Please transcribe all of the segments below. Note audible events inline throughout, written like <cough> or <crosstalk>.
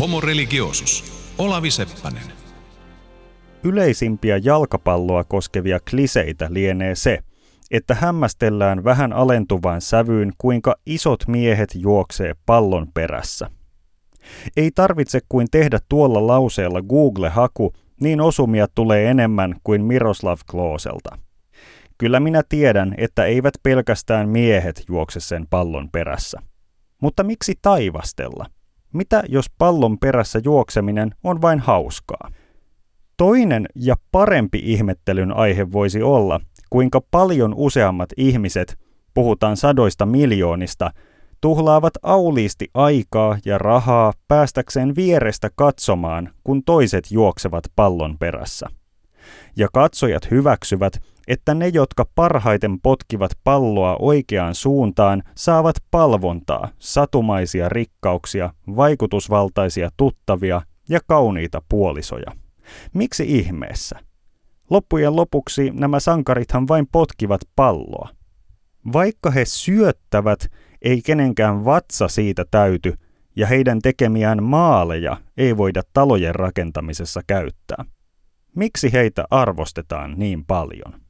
Homo religiosus. Olavi Seppänen. Yleisimpiä jalkapalloa koskevia kliseitä lienee se, että hämmästellään vähän alentuvaan sävyyn, kuinka isot miehet juoksee pallon perässä. Ei tarvitse kuin tehdä tuolla lauseella Google-haku, niin osumia tulee enemmän kuin Miroslav Klooselta. Kyllä minä tiedän, että eivät pelkästään miehet juokse sen pallon perässä. Mutta miksi taivastella? Mitä jos pallon perässä juokseminen on vain hauskaa? Toinen ja parempi ihmettelyn aihe voisi olla, kuinka paljon useammat ihmiset, puhutaan sadoista miljoonista, tuhlaavat auliisti aikaa ja rahaa päästäkseen vierestä katsomaan, kun toiset juoksevat pallon perässä. Ja katsojat hyväksyvät, että ne, jotka parhaiten potkivat palloa oikeaan suuntaan, saavat palvontaa, satumaisia rikkauksia, vaikutusvaltaisia tuttavia ja kauniita puolisoja. Miksi ihmeessä? Loppujen lopuksi nämä sankarithan vain potkivat palloa. Vaikka he syöttävät, ei kenenkään vatsa siitä täyty, ja heidän tekemiään maaleja ei voida talojen rakentamisessa käyttää. Miksi heitä arvostetaan niin paljon?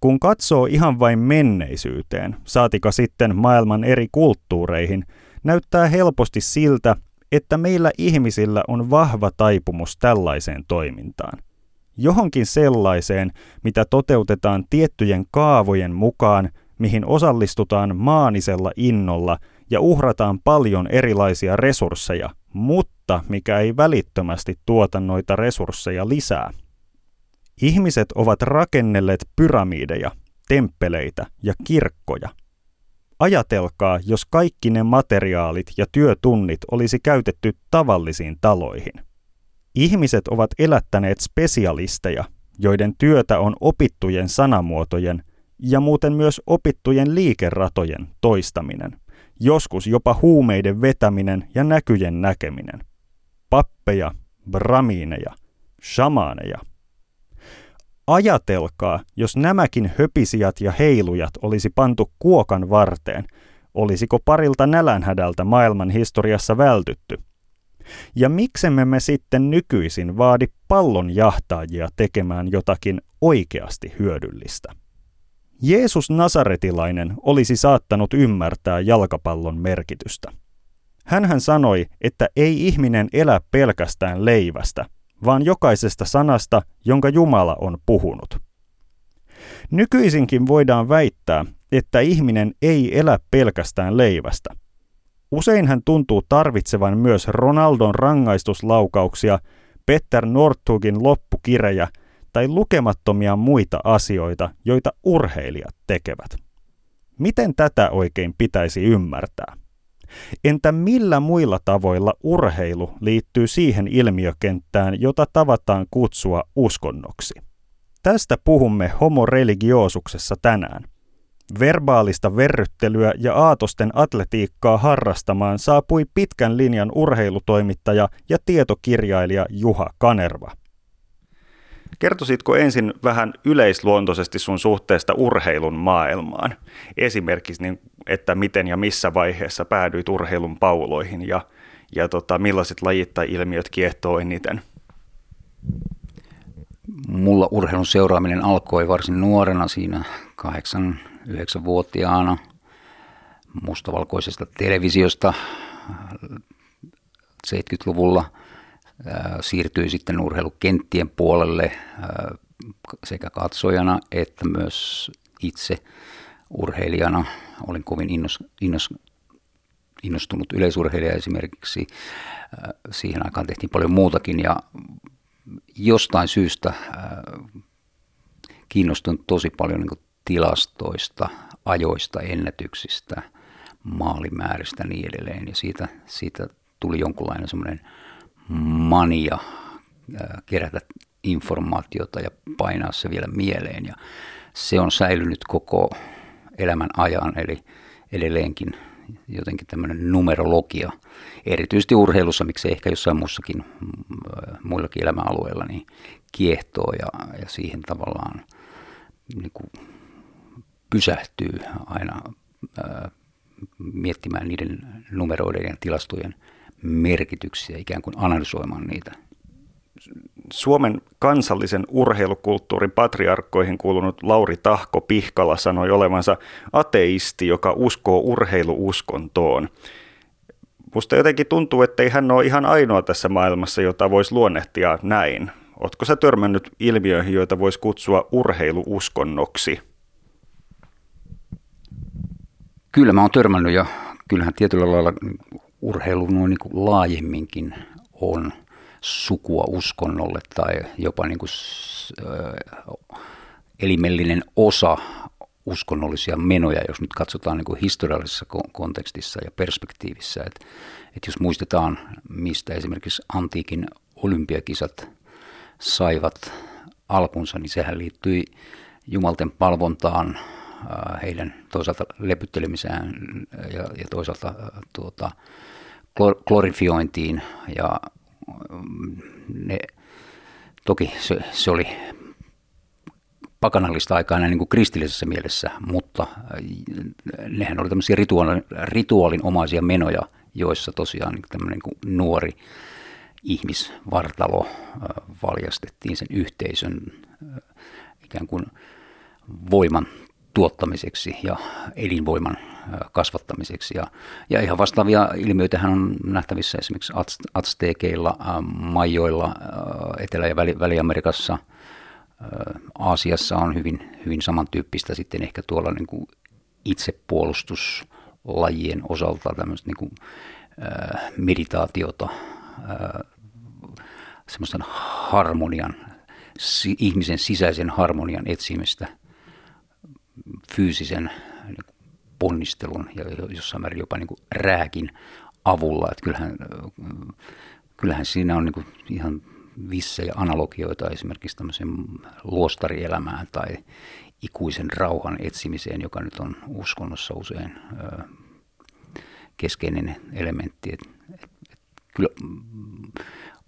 Kun katsoo ihan vain menneisyyteen, saatika sitten maailman eri kulttuureihin, näyttää helposti siltä, että meillä ihmisillä on vahva taipumus tällaiseen toimintaan. Johonkin sellaiseen, mitä toteutetaan tiettyjen kaavojen mukaan, mihin osallistutaan maanisella innolla ja uhrataan paljon erilaisia resursseja, mutta mikä ei välittömästi tuota noita resursseja lisää. Ihmiset ovat rakennelleet pyramideja, temppeleitä ja kirkkoja. Ajatelkaa, jos kaikki ne materiaalit ja työtunnit olisi käytetty tavallisiin taloihin. Ihmiset ovat elättäneet spesialisteja, joiden työtä on opittujen sanamuotojen ja muuten myös opittujen liikeratojen toistaminen, joskus jopa huumeiden vetäminen ja näkyjen näkeminen. Pappeja, bramiineja, shamaaneja – Ajatelkaa, jos nämäkin höpisijat ja heilujat olisi pantu kuokan varteen, olisiko parilta nälänhädältä maailman historiassa vältytty? Ja miksemme me sitten nykyisin vaadi pallon jahtaajia tekemään jotakin oikeasti hyödyllistä? Jeesus Nasaretilainen olisi saattanut ymmärtää jalkapallon merkitystä. Hänhän sanoi, että ei ihminen elä pelkästään leivästä, vaan jokaisesta sanasta, jonka Jumala on puhunut. Nykyisinkin voidaan väittää, että ihminen ei elä pelkästään leivästä. Usein hän tuntuu tarvitsevan myös Ronaldon rangaistuslaukauksia, Petter Northugin loppukirejä tai lukemattomia muita asioita, joita urheilijat tekevät. Miten tätä oikein pitäisi ymmärtää? Entä millä muilla tavoilla urheilu liittyy siihen ilmiökenttään, jota tavataan kutsua uskonnoksi? Tästä puhumme homo religioosuksessa tänään. Verbaalista verryttelyä ja aatosten atletiikkaa harrastamaan saapui pitkän linjan urheilutoimittaja ja tietokirjailija Juha Kanerva. Kertoisitko ensin vähän yleisluontoisesti sun suhteesta urheilun maailmaan? Esimerkiksi, niin, että miten ja missä vaiheessa päädyit urheilun pauloihin ja, ja tota, millaiset lajit tai ilmiöt kiehtoo eniten? Mulla urheilun seuraaminen alkoi varsin nuorena siinä 8-9-vuotiaana mustavalkoisesta televisiosta 70-luvulla – siirtyi sitten urheilukenttien puolelle sekä katsojana että myös itse urheilijana. Olin kovin innos, innos, innostunut yleisurheilija esimerkiksi. Siihen aikaan tehtiin paljon muutakin ja jostain syystä kiinnostunut tosi paljon niin tilastoista, ajoista, ennätyksistä, maalimääristä ja niin edelleen. Ja siitä, siitä tuli jonkunlainen semmoinen – mania kerätä informaatiota ja painaa se vielä mieleen. Ja se on säilynyt koko elämän ajan, eli edelleenkin jotenkin tämmöinen numerologia, erityisesti urheilussa, miksi ehkä jossain muussakin, muillakin elämäalueilla, niin kiehtoo ja, ja siihen tavallaan niin kuin pysähtyy aina ää, miettimään niiden numeroiden ja tilastojen merkityksiä, ikään kuin analysoimaan niitä. Suomen kansallisen urheilukulttuurin patriarkkoihin kuulunut Lauri Tahko Pihkala sanoi olevansa ateisti, joka uskoo urheiluuskontoon. Musta jotenkin tuntuu, että ei hän ole ihan ainoa tässä maailmassa, jota voisi luonnehtia näin. Oletko sä törmännyt ilmiöihin, joita voisi kutsua urheiluuskonnoksi? Kyllä mä oon törmännyt ja kyllähän tietyllä lailla urheilu noin niin kuin laajemminkin on sukua uskonnolle tai jopa niin kuin, äh, elimellinen osa uskonnollisia menoja, jos nyt katsotaan niin kuin historiallisessa kontekstissa ja perspektiivissä. Et, et jos muistetaan, mistä esimerkiksi antiikin olympiakisat saivat alkunsa, niin sehän liittyi jumalten palvontaan, heidän toisaalta lepyttelemiseen ja, ja toisaalta tuota, glorifiointiin ja mm, ne, toki se, se oli pakanallista aikaa näin niin kuin kristillisessä mielessä, mutta äh, nehän oli tämmöisiä rituaalin, rituaalinomaisia menoja, joissa tosiaan tämmöinen niin nuori ihmisvartalo äh, valjastettiin sen yhteisön äh, ikään kuin voiman tuottamiseksi ja elinvoiman kasvattamiseksi. Ja, ja ihan vastaavia ilmiöitä on nähtävissä esimerkiksi Aztekeilla, Majoilla, Etelä- ja Väli-Amerikassa – Aasiassa on hyvin, hyvin samantyyppistä sitten ehkä tuolla niin kuin itsepuolustuslajien osalta tämmöistä niin kuin, äh, meditaatiota, äh, semmoisen harmonian, si, ihmisen sisäisen harmonian etsimistä, fyysisen niin kuin ponnistelun ja jossain määrin jopa niin kuin rääkin avulla. Että kyllähän, kyllähän siinä on niin kuin ihan vissejä analogioita esimerkiksi tämmöiseen luostarielämään tai ikuisen rauhan etsimiseen, joka nyt on uskonnossa usein keskeinen elementti. Et, et, et, kyllä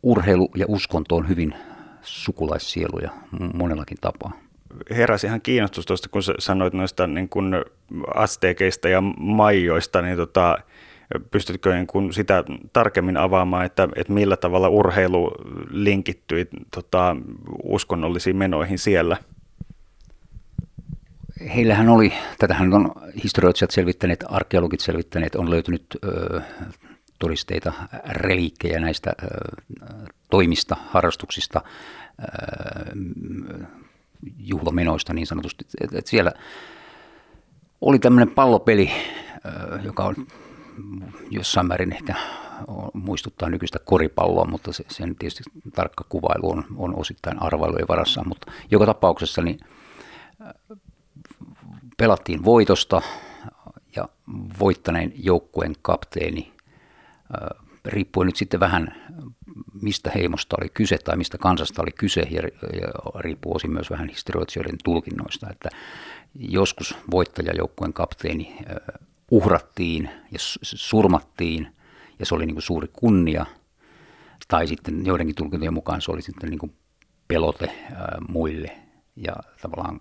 urheilu ja uskonto on hyvin sukulaiссieluja monellakin tapaa heräsi ihan kiinnostus tuosta, kun sanoit noista niin kun asteekeista ja maijoista, niin tota, Pystytkö niin kuin sitä tarkemmin avaamaan, että, että millä tavalla urheilu linkittyi tota, uskonnollisiin menoihin siellä? Heillähän oli, tätähän on historioitsijat selvittäneet, arkeologit selvittäneet, on löytynyt ö, todisteita, reliikkejä näistä ö, toimista, harrastuksista, juhlamenoista niin sanotusti. Et, et siellä oli tämmöinen pallopeli, joka on jossain määrin ehkä muistuttaa nykyistä koripalloa, mutta se, sen tietysti tarkka kuvailu on, on osittain arvailujen varassa. Mutta joka tapauksessa niin pelattiin voitosta ja voittaneen joukkueen kapteeni, riippuen nyt sitten vähän mistä heimosta oli kyse tai mistä kansasta oli kyse ja, ja riippuu osin myös vähän historioitsijoiden tulkinnoista, että joskus voittajajoukkueen kapteeni uhrattiin ja surmattiin ja se oli niin kuin suuri kunnia. Tai sitten joidenkin tulkintojen mukaan se oli sitten niin kuin pelote muille ja tavallaan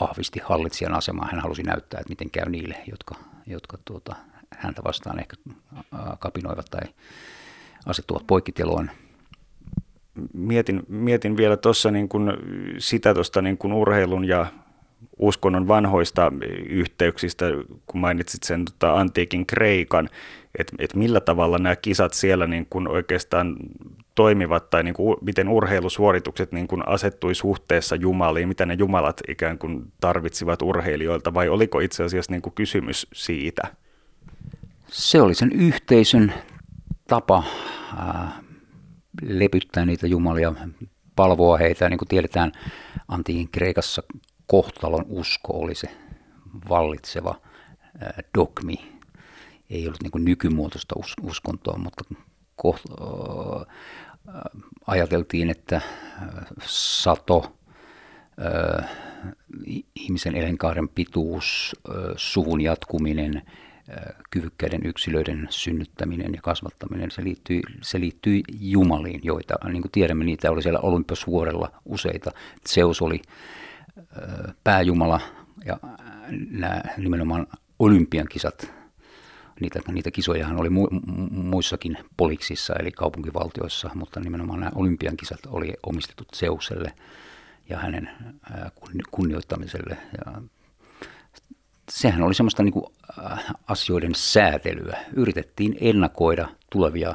vahvisti hallitsijan asemaa. Hän halusi näyttää, että miten käy niille, jotka, jotka tuota, häntä vastaan ehkä kapinoivat tai asettuvat poikkiteloon. Mietin, mietin vielä tuossa niin sitä tuosta niin urheilun ja uskonnon vanhoista yhteyksistä, kun mainitsit sen tota, antiikin Kreikan, että et millä tavalla nämä kisat siellä niin kun oikeastaan toimivat tai niin kuin, miten urheilusuoritukset niin kuin asettui suhteessa jumaliin, mitä ne jumalat ikään kuin tarvitsivat urheilijoilta vai oliko itse asiassa niin kuin kysymys siitä? Se oli sen yhteisön tapa äh, lepyttää niitä jumalia, palvoa heitä. Niin kuin tiedetään, antiikin Kreikassa kohtalon usko oli se vallitseva dogmi. Ei ollut niin nykymuotoista uskontoa, mutta koht, ajateltiin, että sato, ihmisen elinkaaren pituus, suvun jatkuminen, kyvykkäiden yksilöiden synnyttäminen ja kasvattaminen, se liittyy, se liittyy jumaliin, joita, niin kuin tiedämme, niitä oli siellä Olympiasvuorella useita. Zeus oli pääjumala ja nämä nimenomaan olympian kisat Niitä, niitä kisojahan oli mu, muissakin poliksissa eli kaupunkivaltioissa, mutta nimenomaan nämä olympian kisat oli omistettu Zeuselle ja hänen kunnioittamiselle. Ja sehän oli semmoista niin kuin, asioiden säätelyä. Yritettiin ennakoida tulevia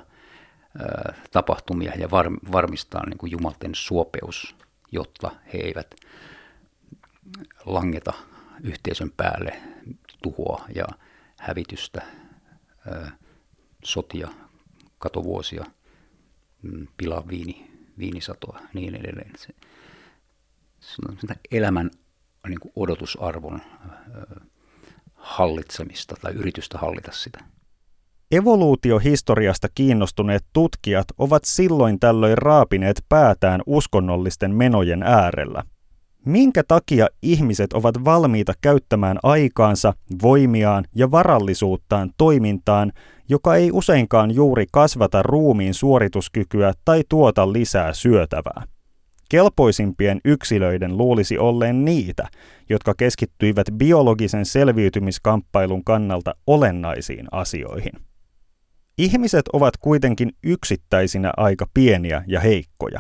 tapahtumia ja var, varmistaa niin kuin jumalten suopeus, jotta he eivät langeta yhteisön päälle tuhoa ja hävitystä, sotia, katovuosia, mm, pilaa viini, viinisatoa niin edelleen. Se, se on elämän niin kuin odotusarvon hallitsemista tai yritystä hallita sitä. Evoluutiohistoriasta kiinnostuneet tutkijat ovat silloin tällöin raapineet päätään uskonnollisten menojen äärellä. Minkä takia ihmiset ovat valmiita käyttämään aikaansa, voimiaan ja varallisuuttaan toimintaan, joka ei useinkaan juuri kasvata ruumiin suorituskykyä tai tuota lisää syötävää? Kelpoisimpien yksilöiden luulisi olleen niitä, jotka keskittyivät biologisen selviytymiskamppailun kannalta olennaisiin asioihin. Ihmiset ovat kuitenkin yksittäisinä aika pieniä ja heikkoja.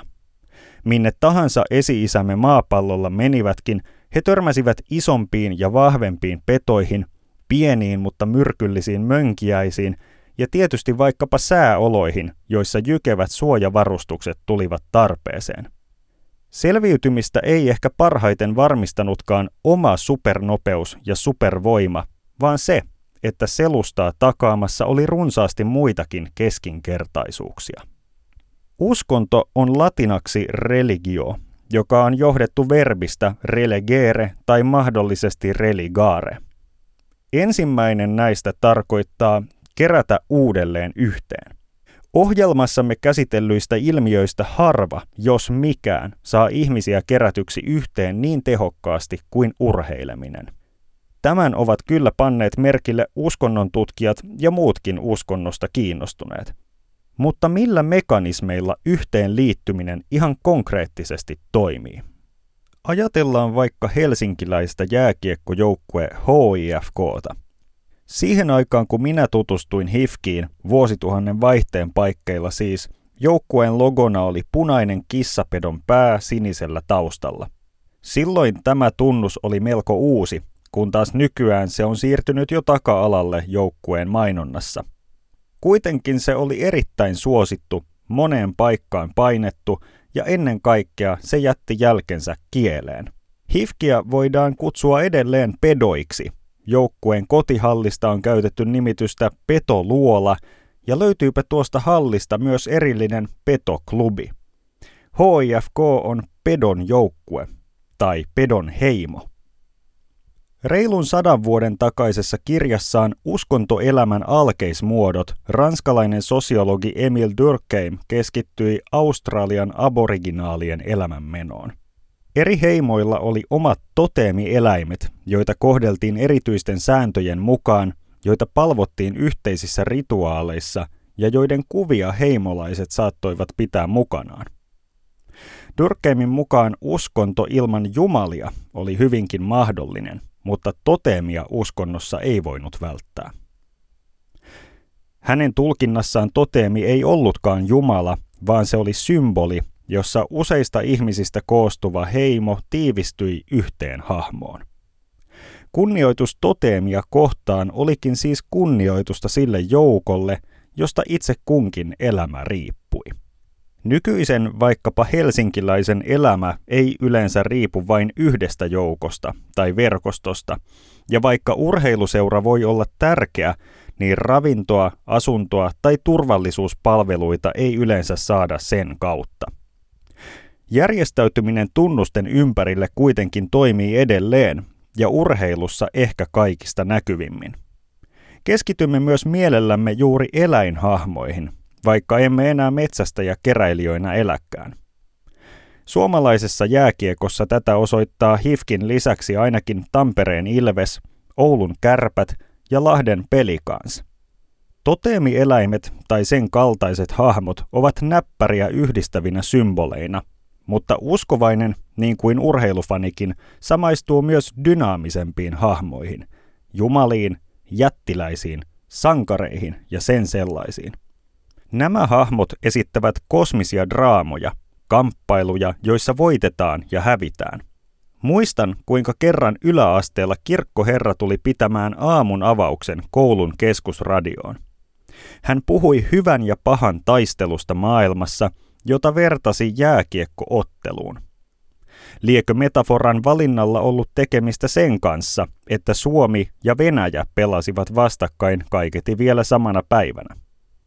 Minne tahansa esi-isämme maapallolla menivätkin, he törmäsivät isompiin ja vahvempiin petoihin, pieniin mutta myrkyllisiin mönkiäisiin ja tietysti vaikkapa sääoloihin, joissa jykevät suojavarustukset tulivat tarpeeseen. Selviytymistä ei ehkä parhaiten varmistanutkaan oma supernopeus ja supervoima, vaan se, että selustaa takaamassa oli runsaasti muitakin keskinkertaisuuksia. Uskonto on latinaksi religio, joka on johdettu verbistä relegere tai mahdollisesti religare. Ensimmäinen näistä tarkoittaa kerätä uudelleen yhteen. Ohjelmassamme käsitellyistä ilmiöistä harva, jos mikään, saa ihmisiä kerätyksi yhteen niin tehokkaasti kuin urheileminen. Tämän ovat kyllä panneet merkille uskonnon tutkijat ja muutkin uskonnosta kiinnostuneet. Mutta millä mekanismeilla yhteen liittyminen ihan konkreettisesti toimii? Ajatellaan vaikka helsinkiläistä jääkiekkojoukkue HIFKta – Siihen aikaan, kun minä tutustuin HIFKiin, vuosituhannen vaihteen paikkeilla siis, joukkueen logona oli punainen kissapedon pää sinisellä taustalla. Silloin tämä tunnus oli melko uusi, kun taas nykyään se on siirtynyt jo taka-alalle joukkueen mainonnassa. Kuitenkin se oli erittäin suosittu, moneen paikkaan painettu ja ennen kaikkea se jätti jälkensä kieleen. Hifkiä voidaan kutsua edelleen pedoiksi, Joukkueen kotihallista on käytetty nimitystä Petoluola ja löytyypä tuosta hallista myös erillinen Petoklubi. HIFK on Pedon joukkue tai Pedon heimo. Reilun sadan vuoden takaisessa kirjassaan Uskontoelämän alkeismuodot ranskalainen sosiologi Emil Durkheim keskittyi Australian aboriginaalien elämänmenoon. Eri heimoilla oli omat toteemieläimet, joita kohdeltiin erityisten sääntöjen mukaan, joita palvottiin yhteisissä rituaaleissa ja joiden kuvia heimolaiset saattoivat pitää mukanaan. Durkeimin mukaan uskonto ilman jumalia oli hyvinkin mahdollinen, mutta toteemia uskonnossa ei voinut välttää. Hänen tulkinnassaan toteemi ei ollutkaan Jumala, vaan se oli symboli, jossa useista ihmisistä koostuva heimo tiivistyi yhteen hahmoon. Kunnioitus toteemia kohtaan olikin siis kunnioitusta sille joukolle, josta itse kunkin elämä riippui. Nykyisen vaikkapa helsinkiläisen elämä ei yleensä riipu vain yhdestä joukosta tai verkostosta, ja vaikka urheiluseura voi olla tärkeä, niin ravintoa, asuntoa tai turvallisuuspalveluita ei yleensä saada sen kautta. Järjestäytyminen tunnusten ympärille kuitenkin toimii edelleen, ja urheilussa ehkä kaikista näkyvimmin. Keskitymme myös mielellämme juuri eläinhahmoihin, vaikka emme enää metsästä ja keräilijöinä eläkään. Suomalaisessa jääkiekossa tätä osoittaa HIFKin lisäksi ainakin Tampereen Ilves, Oulun Kärpät ja Lahden Pelikans. Toteemieläimet tai sen kaltaiset hahmot ovat näppäriä yhdistävinä symboleina – mutta uskovainen, niin kuin urheilufanikin, samaistuu myös dynaamisempiin hahmoihin, jumaliin, jättiläisiin sankareihin ja sen sellaisiin. Nämä hahmot esittävät kosmisia draamoja, kamppailuja, joissa voitetaan ja hävitään. Muistan, kuinka kerran yläasteella kirkkoherra tuli pitämään aamun avauksen koulun keskusradioon. Hän puhui hyvän ja pahan taistelusta maailmassa, jota vertasi jääkiekkootteluun. Liekö metaforan valinnalla ollut tekemistä sen kanssa, että Suomi ja Venäjä pelasivat vastakkain kaiketi vielä samana päivänä?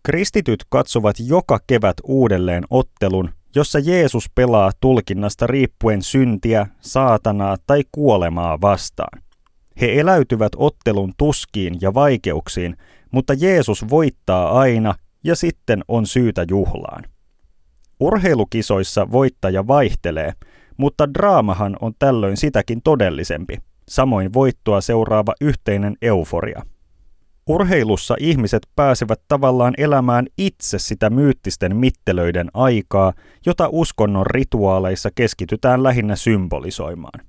Kristityt katsovat joka kevät uudelleen ottelun, jossa Jeesus pelaa tulkinnasta riippuen syntiä, saatanaa tai kuolemaa vastaan. He eläytyvät ottelun tuskiin ja vaikeuksiin, mutta Jeesus voittaa aina ja sitten on syytä juhlaan. Urheilukisoissa voittaja vaihtelee, mutta draamahan on tällöin sitäkin todellisempi. Samoin voittoa seuraava yhteinen euforia. Urheilussa ihmiset pääsevät tavallaan elämään itse sitä myyttisten mittelöiden aikaa, jota uskonnon rituaaleissa keskitytään lähinnä symbolisoimaan.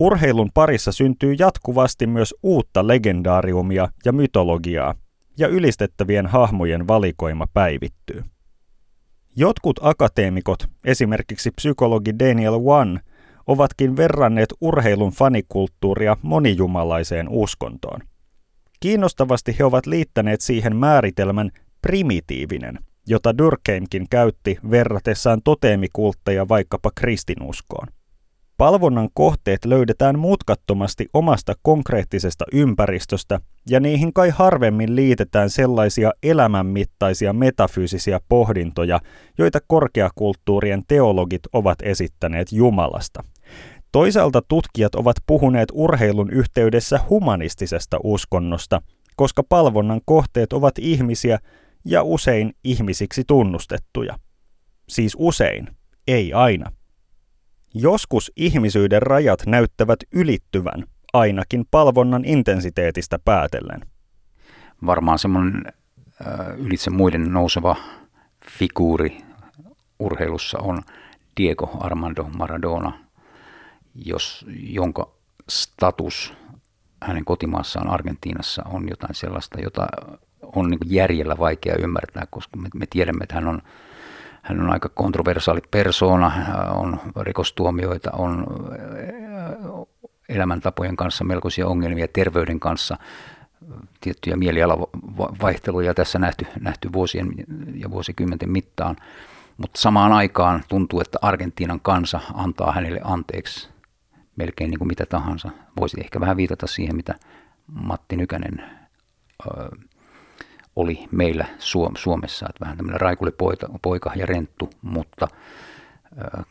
Urheilun parissa syntyy jatkuvasti myös uutta legendaariumia ja mytologiaa, ja ylistettävien hahmojen valikoima päivittyy. Jotkut akateemikot, esimerkiksi psykologi Daniel Wan, ovatkin verranneet urheilun fanikulttuuria monijumalaiseen uskontoon. Kiinnostavasti he ovat liittäneet siihen määritelmän primitiivinen, jota Durkheimkin käytti verratessaan toteemikultteja vaikkapa kristinuskoon. Palvonnan kohteet löydetään mutkattomasti omasta konkreettisesta ympäristöstä, ja niihin kai harvemmin liitetään sellaisia elämänmittaisia metafyysisiä pohdintoja, joita korkeakulttuurien teologit ovat esittäneet Jumalasta. Toisaalta tutkijat ovat puhuneet urheilun yhteydessä humanistisesta uskonnosta, koska palvonnan kohteet ovat ihmisiä ja usein ihmisiksi tunnustettuja. Siis usein, ei aina. Joskus ihmisyyden rajat näyttävät ylittyvän, ainakin palvonnan intensiteetistä päätellen. Varmaan semmoinen ylitse muiden nouseva figuuri urheilussa on Diego Armando Maradona, jos, jonka status hänen kotimaassaan Argentiinassa on jotain sellaista, jota on niin järjellä vaikea ymmärtää, koska me, me tiedämme, että hän on hän on aika kontroversaali persoona, on rikostuomioita, on elämäntapojen kanssa melkoisia ongelmia, terveyden kanssa tiettyjä mielialavaihteluja tässä nähty, nähty vuosien ja vuosikymmenten mittaan. Mutta samaan aikaan tuntuu, että Argentiinan kansa antaa hänelle anteeksi melkein niin kuin mitä tahansa. Voisi ehkä vähän viitata siihen, mitä Matti Nykänen ö, oli meillä Suomessa, että vähän tämmöinen raikuli poika, poika ja renttu, mutta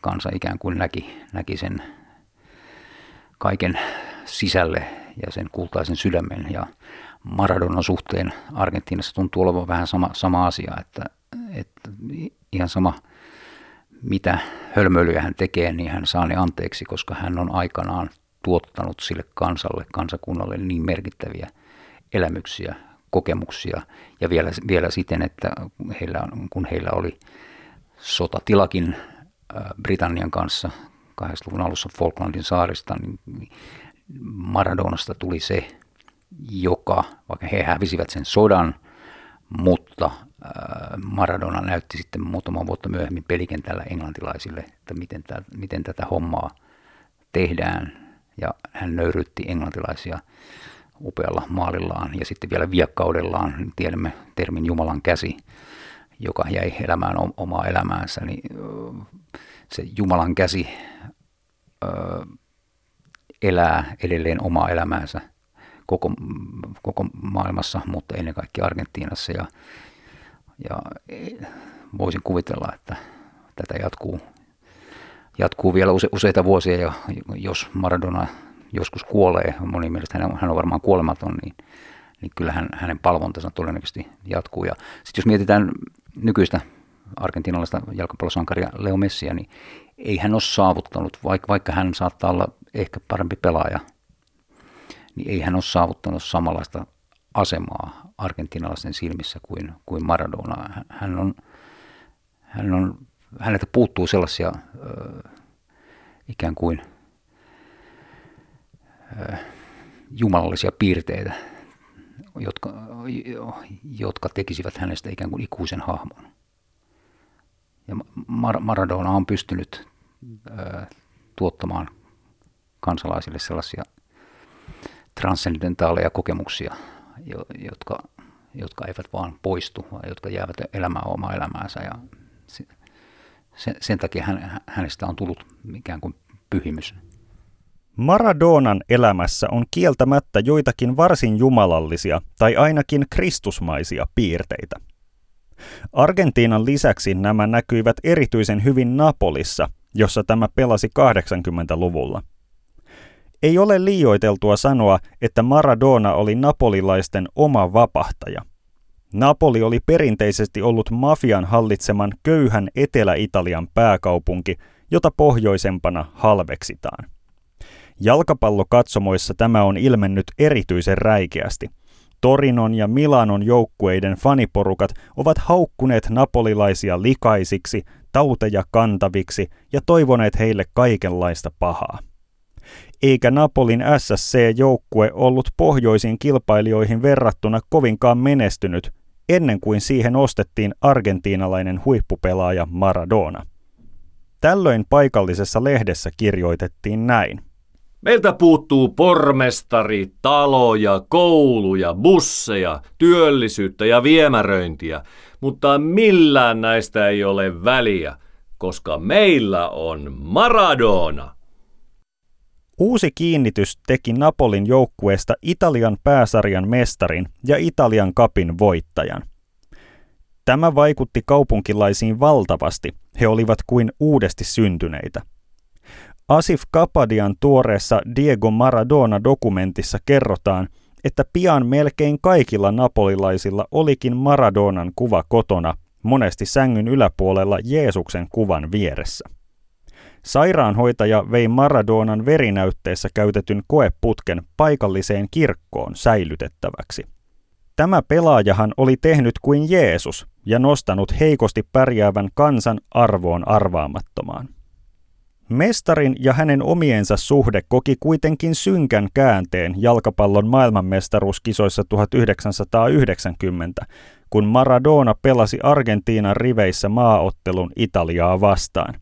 kansa ikään kuin näki, näki sen kaiken sisälle ja sen kultaisen sydämen. Ja Maradonan suhteen Argentiinassa tuntuu olevan vähän sama, sama asia, että, että ihan sama mitä hölmöilyjä hän tekee, niin hän saa ne anteeksi, koska hän on aikanaan tuottanut sille kansalle, kansakunnalle niin merkittäviä elämyksiä, kokemuksia ja vielä, vielä siten, että heillä, kun heillä oli sotatilakin Britannian kanssa 80-luvun alussa Falklandin saarista, niin Maradonasta tuli se, joka, vaikka he hävisivät sen sodan, mutta Maradona näytti sitten muutama vuotta myöhemmin pelikentällä englantilaisille, että miten, tätä, miten tätä hommaa tehdään. Ja hän nöyrytti englantilaisia upealla maalillaan ja sitten vielä viekkaudellaan, niin tiedämme termin Jumalan käsi, joka jäi elämään omaa elämäänsä, niin se Jumalan käsi elää edelleen omaa elämäänsä koko, koko maailmassa, mutta ennen kaikkea Argentiinassa. Ja, ja voisin kuvitella, että tätä jatkuu, jatkuu vielä use, useita vuosia, ja jos Maradona joskus kuolee, moni mielestä hän on, hän on varmaan kuolematon, niin, niin kyllähän hänen palvontansa todennäköisesti jatkuu. Ja sitten jos mietitään nykyistä argentinalaista jalkapallosankaria Leo Messia, niin ei hän ole saavuttanut, vaikka, vaikka hän saattaa olla ehkä parempi pelaaja, niin ei hän ole saavuttanut samanlaista asemaa argentinalaisten silmissä kuin, kuin Maradona. Hän on, hän on, häneltä puuttuu sellaisia ö, ikään kuin – jumalallisia piirteitä jotka, jotka tekisivät hänestä ikään kuin ikuisen hahmon. Ja Mar- Maradona on pystynyt ää, tuottamaan kansalaisille sellaisia transcendentaaleja kokemuksia, jo, jotka, jotka eivät vaan poistu, vaan jotka jäävät elämään omaa elämäänsä. Ja sen, sen takia hän, hänestä on tullut ikään kuin pyhimys. Maradonan elämässä on kieltämättä joitakin varsin jumalallisia tai ainakin kristusmaisia piirteitä. Argentiinan lisäksi nämä näkyivät erityisen hyvin Napolissa, jossa tämä pelasi 80-luvulla. Ei ole liioiteltua sanoa, että Maradona oli napolilaisten oma vapahtaja. Napoli oli perinteisesti ollut mafian hallitseman köyhän Etelä-Italian pääkaupunki, jota pohjoisempana halveksitaan. Jalkapallokatsomoissa tämä on ilmennyt erityisen räikeästi. Torinon ja Milanon joukkueiden faniporukat ovat haukkuneet napolilaisia likaisiksi, tauteja kantaviksi ja toivoneet heille kaikenlaista pahaa. Eikä Napolin SSC-joukkue ollut pohjoisiin kilpailijoihin verrattuna kovinkaan menestynyt, ennen kuin siihen ostettiin argentiinalainen huippupelaaja Maradona. Tällöin paikallisessa lehdessä kirjoitettiin näin. Meiltä puuttuu pormestari, taloja, kouluja, busseja, työllisyyttä ja viemäröintiä, mutta millään näistä ei ole väliä, koska meillä on Maradona. Uusi kiinnitys teki Napolin joukkueesta Italian pääsarjan mestarin ja Italian kapin voittajan. Tämä vaikutti kaupunkilaisiin valtavasti, he olivat kuin uudesti syntyneitä. Asif Kapadian tuoreessa Diego Maradona-dokumentissa kerrotaan, että pian melkein kaikilla napolilaisilla olikin Maradonan kuva kotona, monesti sängyn yläpuolella Jeesuksen kuvan vieressä. Sairaanhoitaja vei Maradonan verinäytteessä käytetyn koeputken paikalliseen kirkkoon säilytettäväksi. Tämä pelaajahan oli tehnyt kuin Jeesus ja nostanut heikosti pärjäävän kansan arvoon arvaamattomaan. Mestarin ja hänen omiensa suhde koki kuitenkin synkän käänteen jalkapallon maailmanmestaruuskisoissa 1990, kun Maradona pelasi Argentiinan riveissä maaottelun Italiaa vastaan.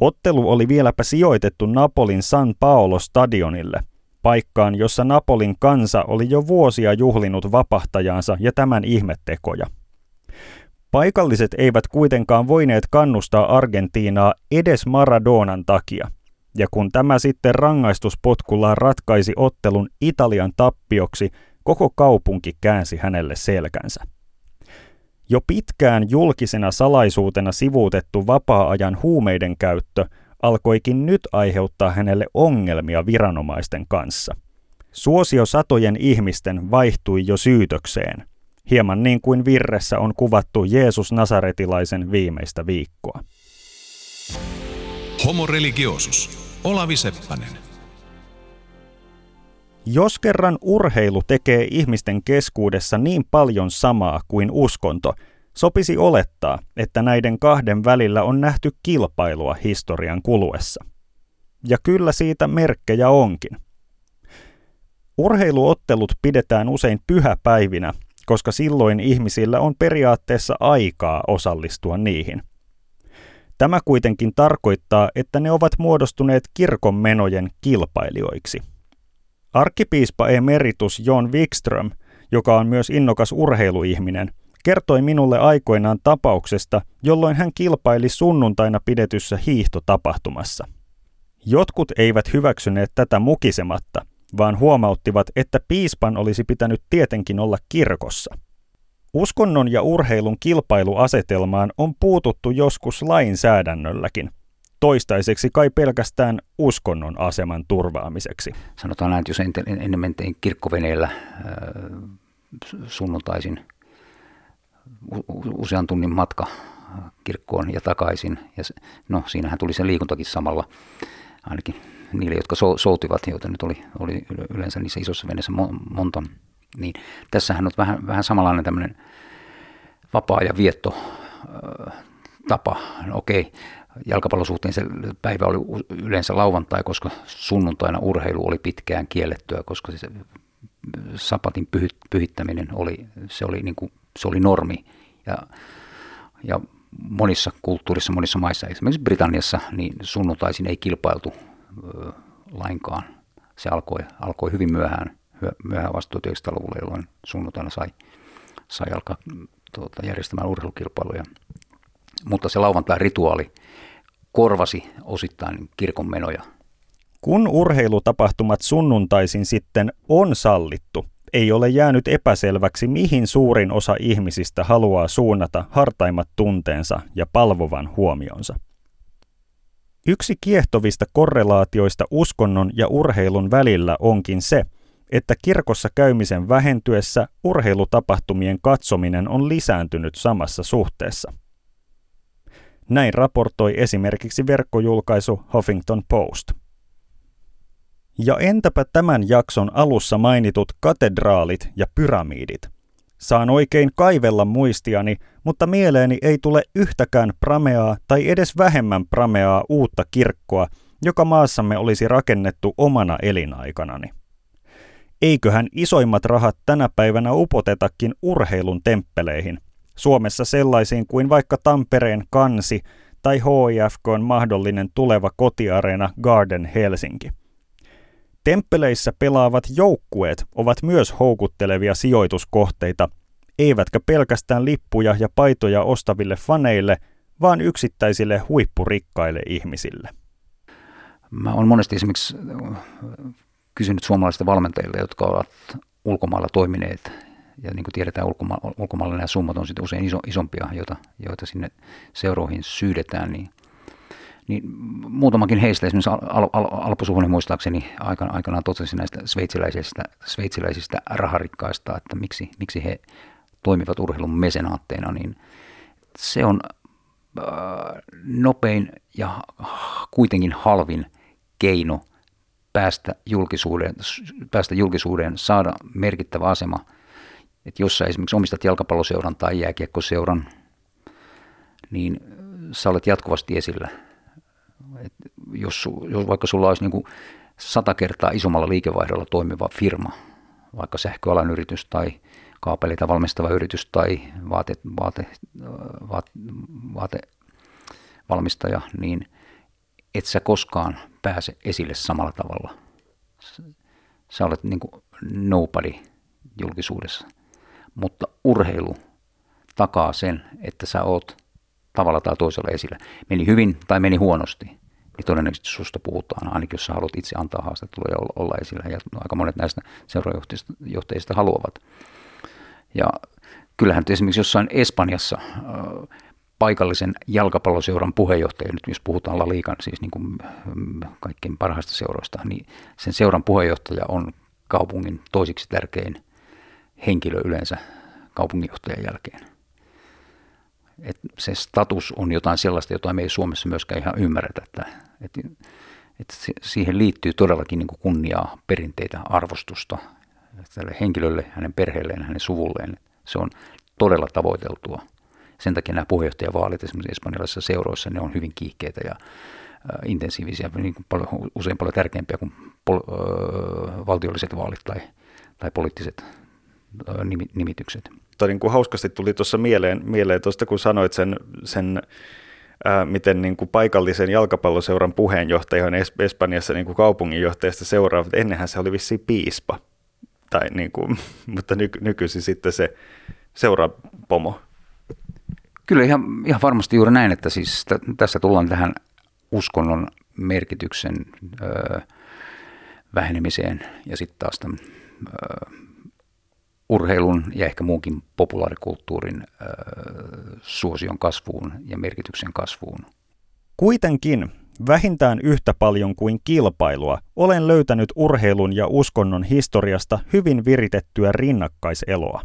Ottelu oli vieläpä sijoitettu Napolin San Paolo-stadionille, paikkaan, jossa Napolin kansa oli jo vuosia juhlinut vapahtajansa ja tämän ihmettekoja. Paikalliset eivät kuitenkaan voineet kannustaa Argentiinaa edes Maradonan takia, ja kun tämä sitten rangaistuspotkullaan ratkaisi ottelun Italian tappioksi, koko kaupunki käänsi hänelle selkänsä. Jo pitkään julkisena salaisuutena sivuutettu vapaa-ajan huumeiden käyttö alkoikin nyt aiheuttaa hänelle ongelmia viranomaisten kanssa. Suosio satojen ihmisten vaihtui jo syytökseen, hieman niin kuin virressä on kuvattu Jeesus Nasaretilaisen viimeistä viikkoa. Homo religiosus. Olavi Seppänen. Jos kerran urheilu tekee ihmisten keskuudessa niin paljon samaa kuin uskonto, sopisi olettaa, että näiden kahden välillä on nähty kilpailua historian kuluessa. Ja kyllä siitä merkkejä onkin. Urheiluottelut pidetään usein pyhäpäivinä koska silloin ihmisillä on periaatteessa aikaa osallistua niihin. Tämä kuitenkin tarkoittaa, että ne ovat muodostuneet kirkon menojen kilpailijoiksi. Arkkipiispa emeritus John Wikström, joka on myös innokas urheiluihminen, kertoi minulle aikoinaan tapauksesta, jolloin hän kilpaili sunnuntaina pidetyssä hiihtotapahtumassa. Jotkut eivät hyväksyneet tätä mukisematta, vaan huomauttivat, että piispan olisi pitänyt tietenkin olla kirkossa. Uskonnon ja urheilun kilpailuasetelmaan on puututtu joskus lainsäädännölläkin, toistaiseksi kai pelkästään uskonnon aseman turvaamiseksi. Sanotaan näin, että jos ennen mentiin kirkkoveneellä äh, sunnuntaisin usean tunnin matka kirkkoon ja takaisin, ja no siinähän tuli se liikuntakin samalla, ainakin niille, jotka so, soutivat, joita nyt oli, oli yleensä niissä isossa veneissä monta, niin tässähän on vähän, vähän samanlainen tämmöinen vapaa- ja vietto tapa. No, okei, jalkapallosuhteen se päivä oli yleensä lauantai, koska sunnuntaina urheilu oli pitkään kiellettyä, koska se sapatin pyhittäminen oli, se oli, niin kuin, se oli normi. Ja, ja monissa kulttuurissa, monissa maissa, esimerkiksi Britanniassa, niin sunnuntaisin ei kilpailtu lainkaan. Se alkoi, alkoi hyvin myöhään, myöhään vasta 1900-luvulla, jolloin sunnuntaina sai, sai alkaa tuota, järjestämään urheilukilpailuja. Mutta se lauantai-rituaali korvasi osittain kirkon menoja. Kun urheilutapahtumat sunnuntaisin sitten on sallittu, ei ole jäänyt epäselväksi, mihin suurin osa ihmisistä haluaa suunnata hartaimmat tunteensa ja palvovan huomionsa. Yksi kiehtovista korrelaatioista uskonnon ja urheilun välillä onkin se, että kirkossa käymisen vähentyessä urheilutapahtumien katsominen on lisääntynyt samassa suhteessa. Näin raportoi esimerkiksi verkkojulkaisu Huffington Post. Ja entäpä tämän jakson alussa mainitut katedraalit ja pyramidit? Saan oikein kaivella muistiani, mutta mieleeni ei tule yhtäkään prameaa tai edes vähemmän prameaa uutta kirkkoa, joka maassamme olisi rakennettu omana elinaikanani. Eiköhän isoimmat rahat tänä päivänä upotetakin urheilun temppeleihin, Suomessa sellaisiin kuin vaikka Tampereen kansi tai HIFK on mahdollinen tuleva kotiareena Garden Helsinki. Temppeleissä pelaavat joukkueet ovat myös houkuttelevia sijoituskohteita, eivätkä pelkästään lippuja ja paitoja ostaville faneille, vaan yksittäisille huippurikkaille ihmisille. Mä olen monesti esimerkiksi äh, kysynyt suomalaisista valmentajille, jotka ovat ulkomailla toimineet, ja niin kuin tiedetään, ulkoma- ulkomailla nämä summat on sitten usein iso, isompia, joita, joita sinne seuroihin syydetään, niin niin muutamakin heistä, esimerkiksi Al- Al- Alpo Suhonen muistaakseni aikanaan, aikanaan totesi näistä sveitsiläisistä, sveitsiläisistä raharikkaista, että miksi, miksi he toimivat urheilun mesenaatteina, niin se on äh, nopein ja kuitenkin halvin keino päästä julkisuuden, päästä julkisuuden saada merkittävä asema. Että jos sä esimerkiksi omistat jalkapalloseuran tai jääkiekkoseuran, niin sä olet jatkuvasti esillä – et jos, jos vaikka sulla olisi niin kuin sata kertaa isommalla liikevaihdolla toimiva firma, vaikka sähköalan yritys tai kaapeleita valmistava yritys tai vaate, vaate, vaate, vaate valmistaja, niin et sä koskaan pääse esille samalla tavalla. Sä olet niin kuin nobody julkisuudessa. Mutta urheilu takaa sen, että sä oot tavalla tai toisella esillä. Meni hyvin tai meni huonosti, niin todennäköisesti susta puhutaan, ainakin jos sä haluat itse antaa haastatteluja olla, olla esillä. Ja aika monet näistä seurajohtajista haluavat. Ja kyllähän esimerkiksi jossain Espanjassa paikallisen jalkapalloseuran puheenjohtaja, nyt jos puhutaan La Liigan, siis niin kuin mm, kaikkein parhaista seuroista, niin sen seuran puheenjohtaja on kaupungin toisiksi tärkein henkilö yleensä kaupunginjohtajan jälkeen että se status on jotain sellaista, jota me ei Suomessa myöskään ihan ymmärretä. Että, että, että siihen liittyy todellakin niin kuin kunniaa, perinteitä, arvostusta tälle henkilölle, hänen perheelleen, hänen suvulleen. Se on todella tavoiteltua. Sen takia nämä puheenjohtajavaalit esimerkiksi espanjalaisissa seuroissa, ne on hyvin kiihkeitä ja intensiivisiä, niin kuin paljon, usein paljon tärkeämpiä kuin pol, ö, valtiolliset vaalit tai, tai poliittiset nimitykset mutta niin kuin hauskasti tuli tuossa mieleen, mieleen tuosta, kun sanoit sen, sen ää, miten niin kuin paikallisen jalkapalloseuran puheenjohtaja on Espanjassa niin kuin kaupunginjohtajasta seuraavat. Ennenhän se oli vissiin piispa, tai niin kuin, <laughs> mutta ny, nykyisin sitten se seurapomo. Kyllä ihan, ihan varmasti juuri näin, että siis t- tässä tullaan tähän uskonnon merkityksen ö, vähenemiseen ja sitten taas tämän, ö, urheilun ja ehkä muunkin populaarikulttuurin äh, suosion kasvuun ja merkityksen kasvuun. Kuitenkin vähintään yhtä paljon kuin kilpailua olen löytänyt urheilun ja uskonnon historiasta hyvin viritettyä rinnakkaiseloa.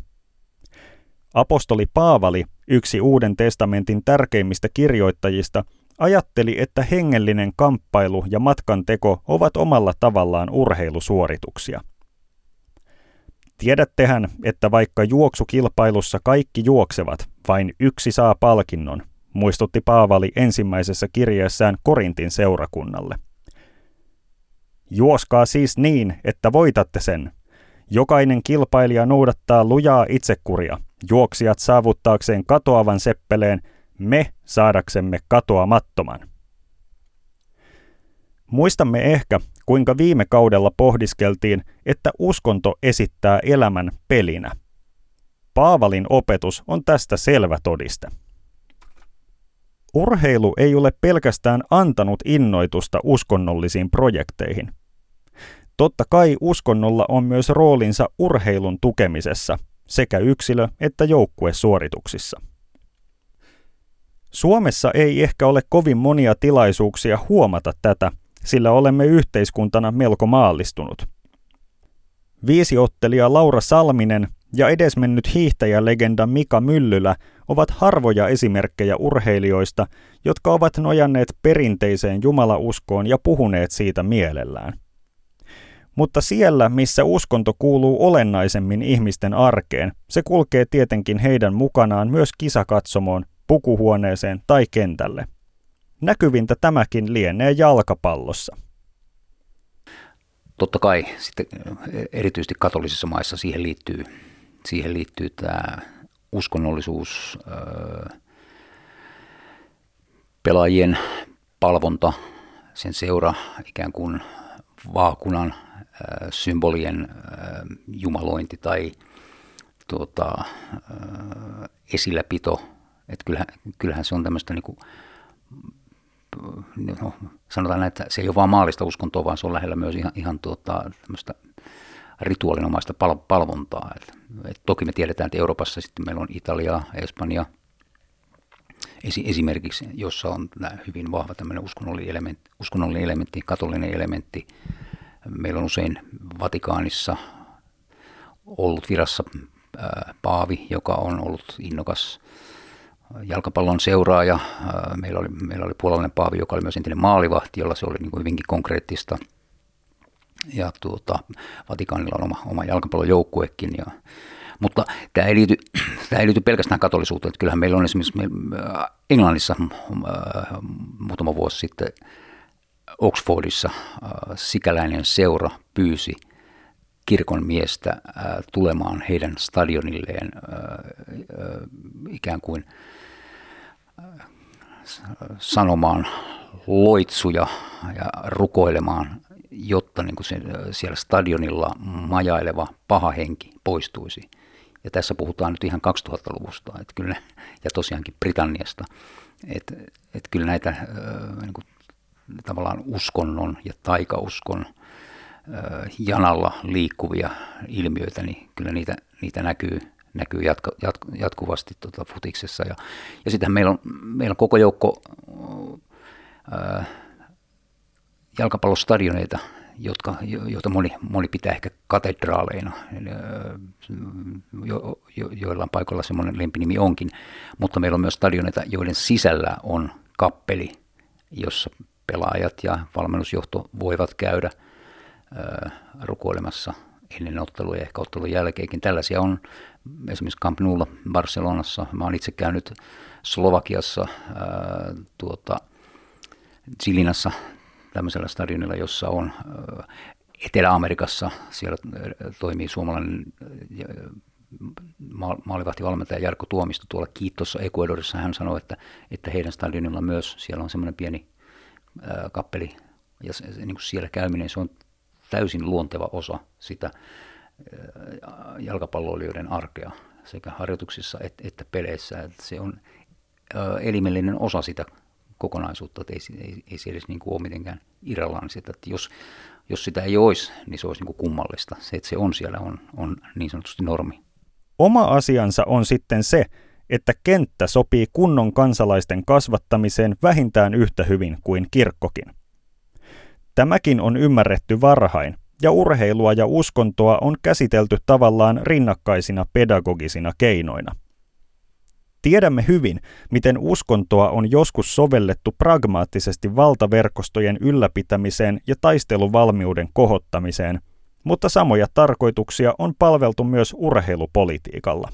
Apostoli Paavali, yksi Uuden testamentin tärkeimmistä kirjoittajista, ajatteli, että hengellinen kamppailu ja matkanteko ovat omalla tavallaan urheilusuorituksia – Tiedättehän, että vaikka juoksukilpailussa kaikki juoksevat, vain yksi saa palkinnon, muistutti Paavali ensimmäisessä kirjeessään Korintin seurakunnalle. Juoskaa siis niin, että voitatte sen, Jokainen kilpailija noudattaa lujaa itsekuria, juoksijat saavuttaakseen katoavan seppeleen, me saadaksemme katoamattoman. Muistamme ehkä, kuinka viime kaudella pohdiskeltiin, että uskonto esittää elämän pelinä. Paavalin opetus on tästä selvä todiste. Urheilu ei ole pelkästään antanut innoitusta uskonnollisiin projekteihin. Totta kai uskonnolla on myös roolinsa urheilun tukemisessa sekä yksilö- että joukkuesuorituksissa. Suomessa ei ehkä ole kovin monia tilaisuuksia huomata tätä, sillä olemme yhteiskuntana melko maallistunut. Viisiottelija Laura Salminen ja edesmennyt hiihtäjälegenda Mika Myllylä ovat harvoja esimerkkejä urheilijoista, jotka ovat nojanneet perinteiseen jumalauskoon ja puhuneet siitä mielellään. Mutta siellä, missä uskonto kuuluu olennaisemmin ihmisten arkeen, se kulkee tietenkin heidän mukanaan myös kisakatsomoon, pukuhuoneeseen tai kentälle. Näkyvintä tämäkin lienee jalkapallossa. Totta kai sitten erityisesti katolisissa maissa siihen liittyy, siihen liittyy tämä uskonnollisuus, pelaajien palvonta, sen seura ikään kuin vaakunan symbolien jumalointi tai tuota, esilläpito. Että kyllähän, kyllähän se on tämmöistä niin kuin, no, sanotaan näin, että se ei ole vain maallista uskontoa, vaan se on lähellä myös ihan, ihan tuota, tämmöistä rituaalinomaista pal- palvontaa. Et, et toki me tiedetään, että Euroopassa sitten meillä on Italia, Espanja esi- esimerkiksi, jossa on hyvin vahva tämmöinen uskonnollinen elementti, uskonnollinen elementti, katolinen elementti. Meillä on usein Vatikaanissa ollut virassa ää, paavi, joka on ollut innokas jalkapallon seuraaja. Meillä oli, meillä oli puolalainen paavi, joka oli myös entinen maalivahti, jolla se oli niin kuin hyvinkin konkreettista – ja tuota, Vatikaanilla on oma, oma jalkapallojoukkuekin. Ja, mutta tämä ei, liity, <clears throat> tämä ei liity pelkästään katolisuuteen. Että kyllähän meillä on esimerkiksi äh, Englannissa äh, muutama vuosi sitten Oxfordissa äh, sikäläinen seura pyysi kirkon miestä tulemaan heidän stadionilleen ikään kuin sanomaan loitsuja ja rukoilemaan jotta niin kuin se, siellä stadionilla majaileva paha henki poistuisi. Ja tässä puhutaan nyt ihan 2000-luvusta, että kyllä, ja tosiaankin Britanniasta, että, että kyllä näitä niin kuin, tavallaan uskonnon ja taikauskon janalla liikkuvia ilmiöitä, niin kyllä niitä, niitä näkyy, näkyy jatka, jat, jatkuvasti tuota futiksessa. Ja, ja sitten meillä on, meillä on koko joukko ää, jalkapallostadioneita, jotka, joita moni, moni pitää ehkä katedraaleina, jo, jo, joillain paikoilla semmoinen lempinimi onkin, mutta meillä on myös stadioneita, joiden sisällä on kappeli, jossa pelaajat ja valmennusjohto voivat käydä ää, rukoilemassa ennen ottelua ja ehkä ottelun jälkeenkin. Tällaisia on esimerkiksi Camp Noulla Barcelonassa. Mä oon itse käynyt Slovakiassa, ää, tuota, Zilinassa tämmöisellä stadionilla, jossa on Etelä-Amerikassa, siellä toimii suomalainen maalivahtivalmentaja Jarkko Tuomisto tuolla Kiitossa Ecuadorissa. Hän sanoi, että, että heidän stadionilla myös siellä on semmoinen pieni ää, kappeli ja se, niin kuin siellä käyminen se on täysin luonteva osa sitä ää, jalkapalloilijoiden arkea sekä harjoituksissa että, peleissä. Että se on elimellinen osa sitä kokonaisuutta, että ei, ei, ei se edes niin kuin ole mitenkään irrallaan sitä, että jos, jos sitä ei olisi, niin se olisi niin kuin kummallista. Se, että se on siellä, on, on niin sanotusti normi. Oma asiansa on sitten se, että kenttä sopii kunnon kansalaisten kasvattamiseen vähintään yhtä hyvin kuin kirkkokin. Tämäkin on ymmärretty varhain, ja urheilua ja uskontoa on käsitelty tavallaan rinnakkaisina pedagogisina keinoina – Tiedämme hyvin, miten uskontoa on joskus sovellettu pragmaattisesti valtaverkostojen ylläpitämiseen ja taisteluvalmiuden kohottamiseen, mutta samoja tarkoituksia on palveltu myös urheilupolitiikalla.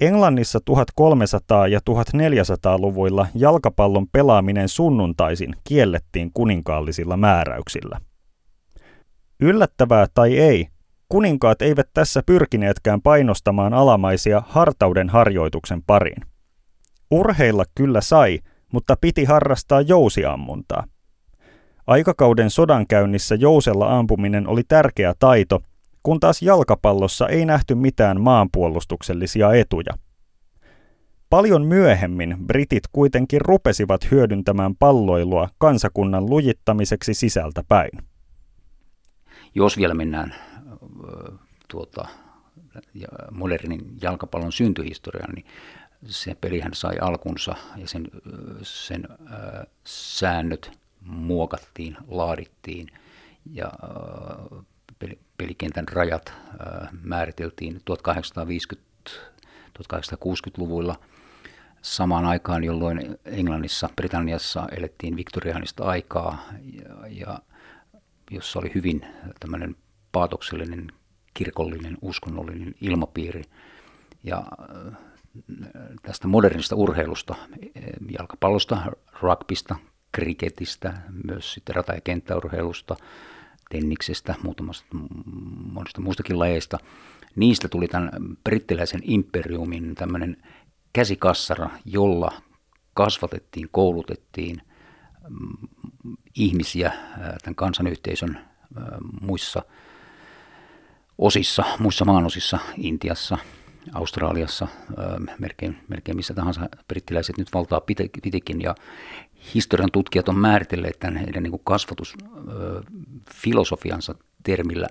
Englannissa 1300- ja 1400-luvuilla jalkapallon pelaaminen sunnuntaisin kiellettiin kuninkaallisilla määräyksillä. Yllättävää tai ei, kuninkaat eivät tässä pyrkineetkään painostamaan alamaisia hartauden harjoituksen pariin. Urheilla kyllä sai, mutta piti harrastaa jousiammuntaa. Aikakauden sodankäynnissä jousella ampuminen oli tärkeä taito, kun taas jalkapallossa ei nähty mitään maanpuolustuksellisia etuja. Paljon myöhemmin britit kuitenkin rupesivat hyödyntämään palloilua kansakunnan lujittamiseksi sisältä päin. Jos vielä mennään tuota, modernin jalkapallon syntyhistoriaan, niin se pelihän sai alkunsa ja sen, sen säännöt muokattiin, laadittiin ja pelikentän rajat määriteltiin 1850 1860-luvuilla samaan aikaan, jolloin Englannissa, Britanniassa elettiin viktoriaanista aikaa, ja, ja jossa oli hyvin tämmöinen paatoksellinen, kirkollinen, uskonnollinen ilmapiiri. Ja tästä modernista urheilusta, jalkapallosta, rugbysta, kriketistä, myös sitten rata- ja kenttäurheilusta, tenniksestä, muutamasta monista muistakin lajeista. Niistä tuli tämän brittiläisen imperiumin tämmöinen käsikassara, jolla kasvatettiin, koulutettiin ihmisiä tämän kansanyhteisön muissa osissa, muissa maanosissa, Intiassa, Australiassa, melkein, melkein missä tahansa brittiläiset nyt valtaa pitikin. Ja historian tutkijat on määritelleet tämän heidän niin kasvatusfilosofiansa termillä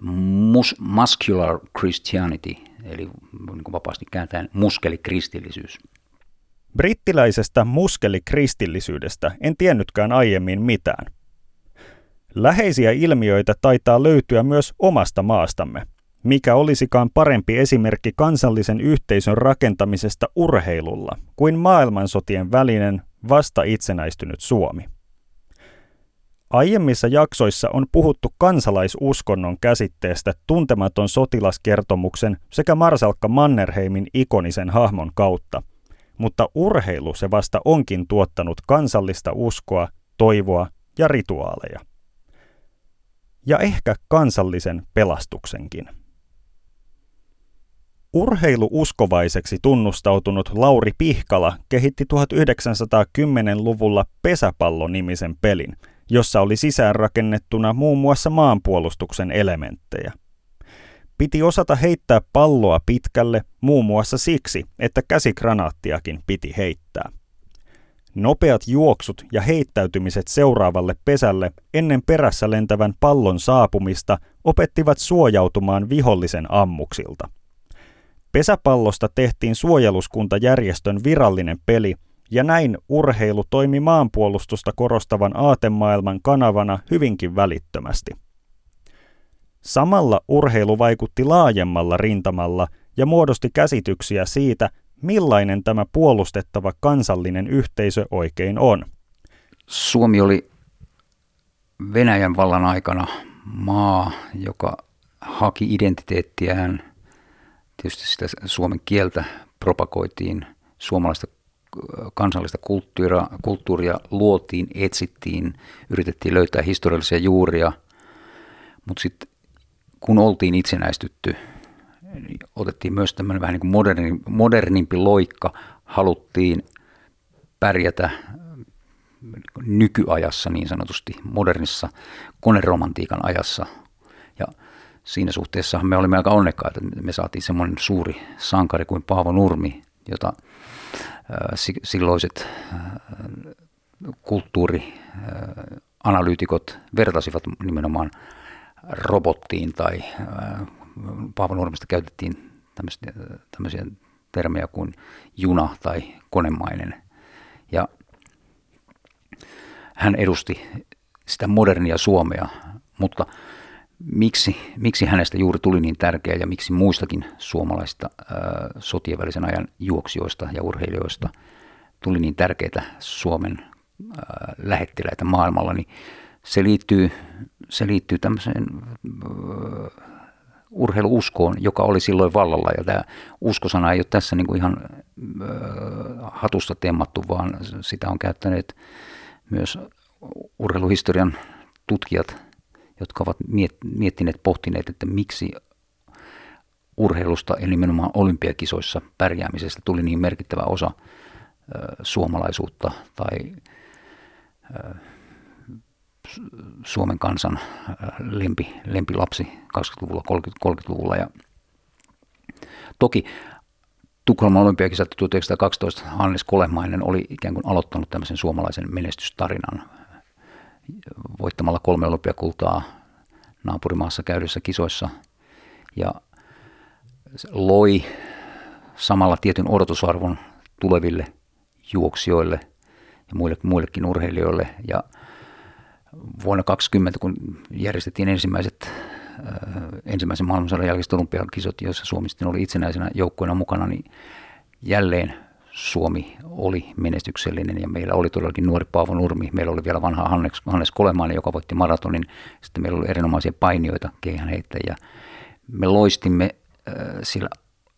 mus, muscular Christianity, eli niin vapaasti kääntäen muskelikristillisyys. Brittiläisestä muskelikristillisyydestä en tiennytkään aiemmin mitään. Läheisiä ilmiöitä taitaa löytyä myös omasta maastamme. Mikä olisikaan parempi esimerkki kansallisen yhteisön rakentamisesta urheilulla kuin maailmansotien välinen vasta itsenäistynyt Suomi? Aiemmissa jaksoissa on puhuttu kansalaisuskonnon käsitteestä tuntematon sotilaskertomuksen sekä Marsalkka Mannerheimin ikonisen hahmon kautta, mutta urheilu se vasta onkin tuottanut kansallista uskoa, toivoa ja rituaaleja. Ja ehkä kansallisen pelastuksenkin. Urheiluuskovaiseksi tunnustautunut Lauri Pihkala kehitti 1910-luvulla pesäpallonimisen pelin – jossa oli sisäänrakennettuna muun muassa maanpuolustuksen elementtejä. Piti osata heittää palloa pitkälle muun muassa siksi, että käsikranaattiakin piti heittää. Nopeat juoksut ja heittäytymiset seuraavalle pesälle ennen perässä lentävän pallon saapumista opettivat suojautumaan vihollisen ammuksilta. Pesäpallosta tehtiin suojeluskuntajärjestön virallinen peli, ja näin urheilu toimi maanpuolustusta korostavan aatemaailman kanavana hyvinkin välittömästi. Samalla urheilu vaikutti laajemmalla rintamalla ja muodosti käsityksiä siitä, millainen tämä puolustettava kansallinen yhteisö oikein on. Suomi oli Venäjän vallan aikana maa, joka haki identiteettiään. Tietysti sitä suomen kieltä propagoitiin, suomalaista kansallista kulttuuria, kulttuuria luotiin, etsittiin, yritettiin löytää historiallisia juuria, mutta sitten kun oltiin itsenäistytty, niin otettiin myös tämmöinen vähän niin kuin moderni, modernimpi loikka, haluttiin pärjätä nykyajassa niin sanotusti, modernissa koneromantiikan ajassa. Ja siinä suhteessa me olimme aika onnekkaita, että me saatiin semmoinen suuri sankari kuin Paavo Nurmi, jota silloiset kulttuurianalyytikot vertasivat nimenomaan robottiin tai Paavo Nurmesta käytettiin tämmöisiä, tämmöisiä termejä kuin juna tai konemainen. Ja hän edusti sitä modernia Suomea, mutta miksi, miksi hänestä juuri tuli niin tärkeä ja miksi muistakin suomalaista ää, sotien välisen ajan juoksijoista ja urheilijoista tuli niin tärkeitä Suomen ää, lähettiläitä maailmalla, niin se liittyy, se liittyy tämmöiseen urheiluuskoon, joka oli silloin vallalla. Ja tämä uskosana ei ole tässä niin kuin ihan hatusta temmattu, vaan sitä on käyttäneet myös urheiluhistorian tutkijat – jotka ovat miettineet, pohtineet, että miksi urheilusta ja nimenomaan olympiakisoissa pärjäämisestä tuli niin merkittävä osa suomalaisuutta tai Suomen kansan lempi, lempilapsi 20-luvulla, 30-luvulla. Ja toki Tukholman olympiakisat 1912 Hannes Kolemainen oli ikään kuin aloittanut tämmöisen suomalaisen menestystarinan voittamalla kolme olympiakultaa naapurimaassa käydyissä kisoissa ja loi samalla tietyn odotusarvon tuleville juoksijoille ja muille, muillekin urheilijoille. Ja vuonna 2020, kun järjestettiin ensimmäiset, äh, ensimmäisen maailmansodan jälkeiset olympiakisot, joissa Suomi sitten oli itsenäisenä joukkoina mukana, niin jälleen Suomi oli menestyksellinen ja meillä oli todellakin nuori Paavo Nurmi, meillä oli vielä vanha Hannes, Hannes Kolemainen, joka voitti maratonin, sitten meillä oli erinomaisia painijoita, keihänheittäjiä. Me loistimme äh, siellä,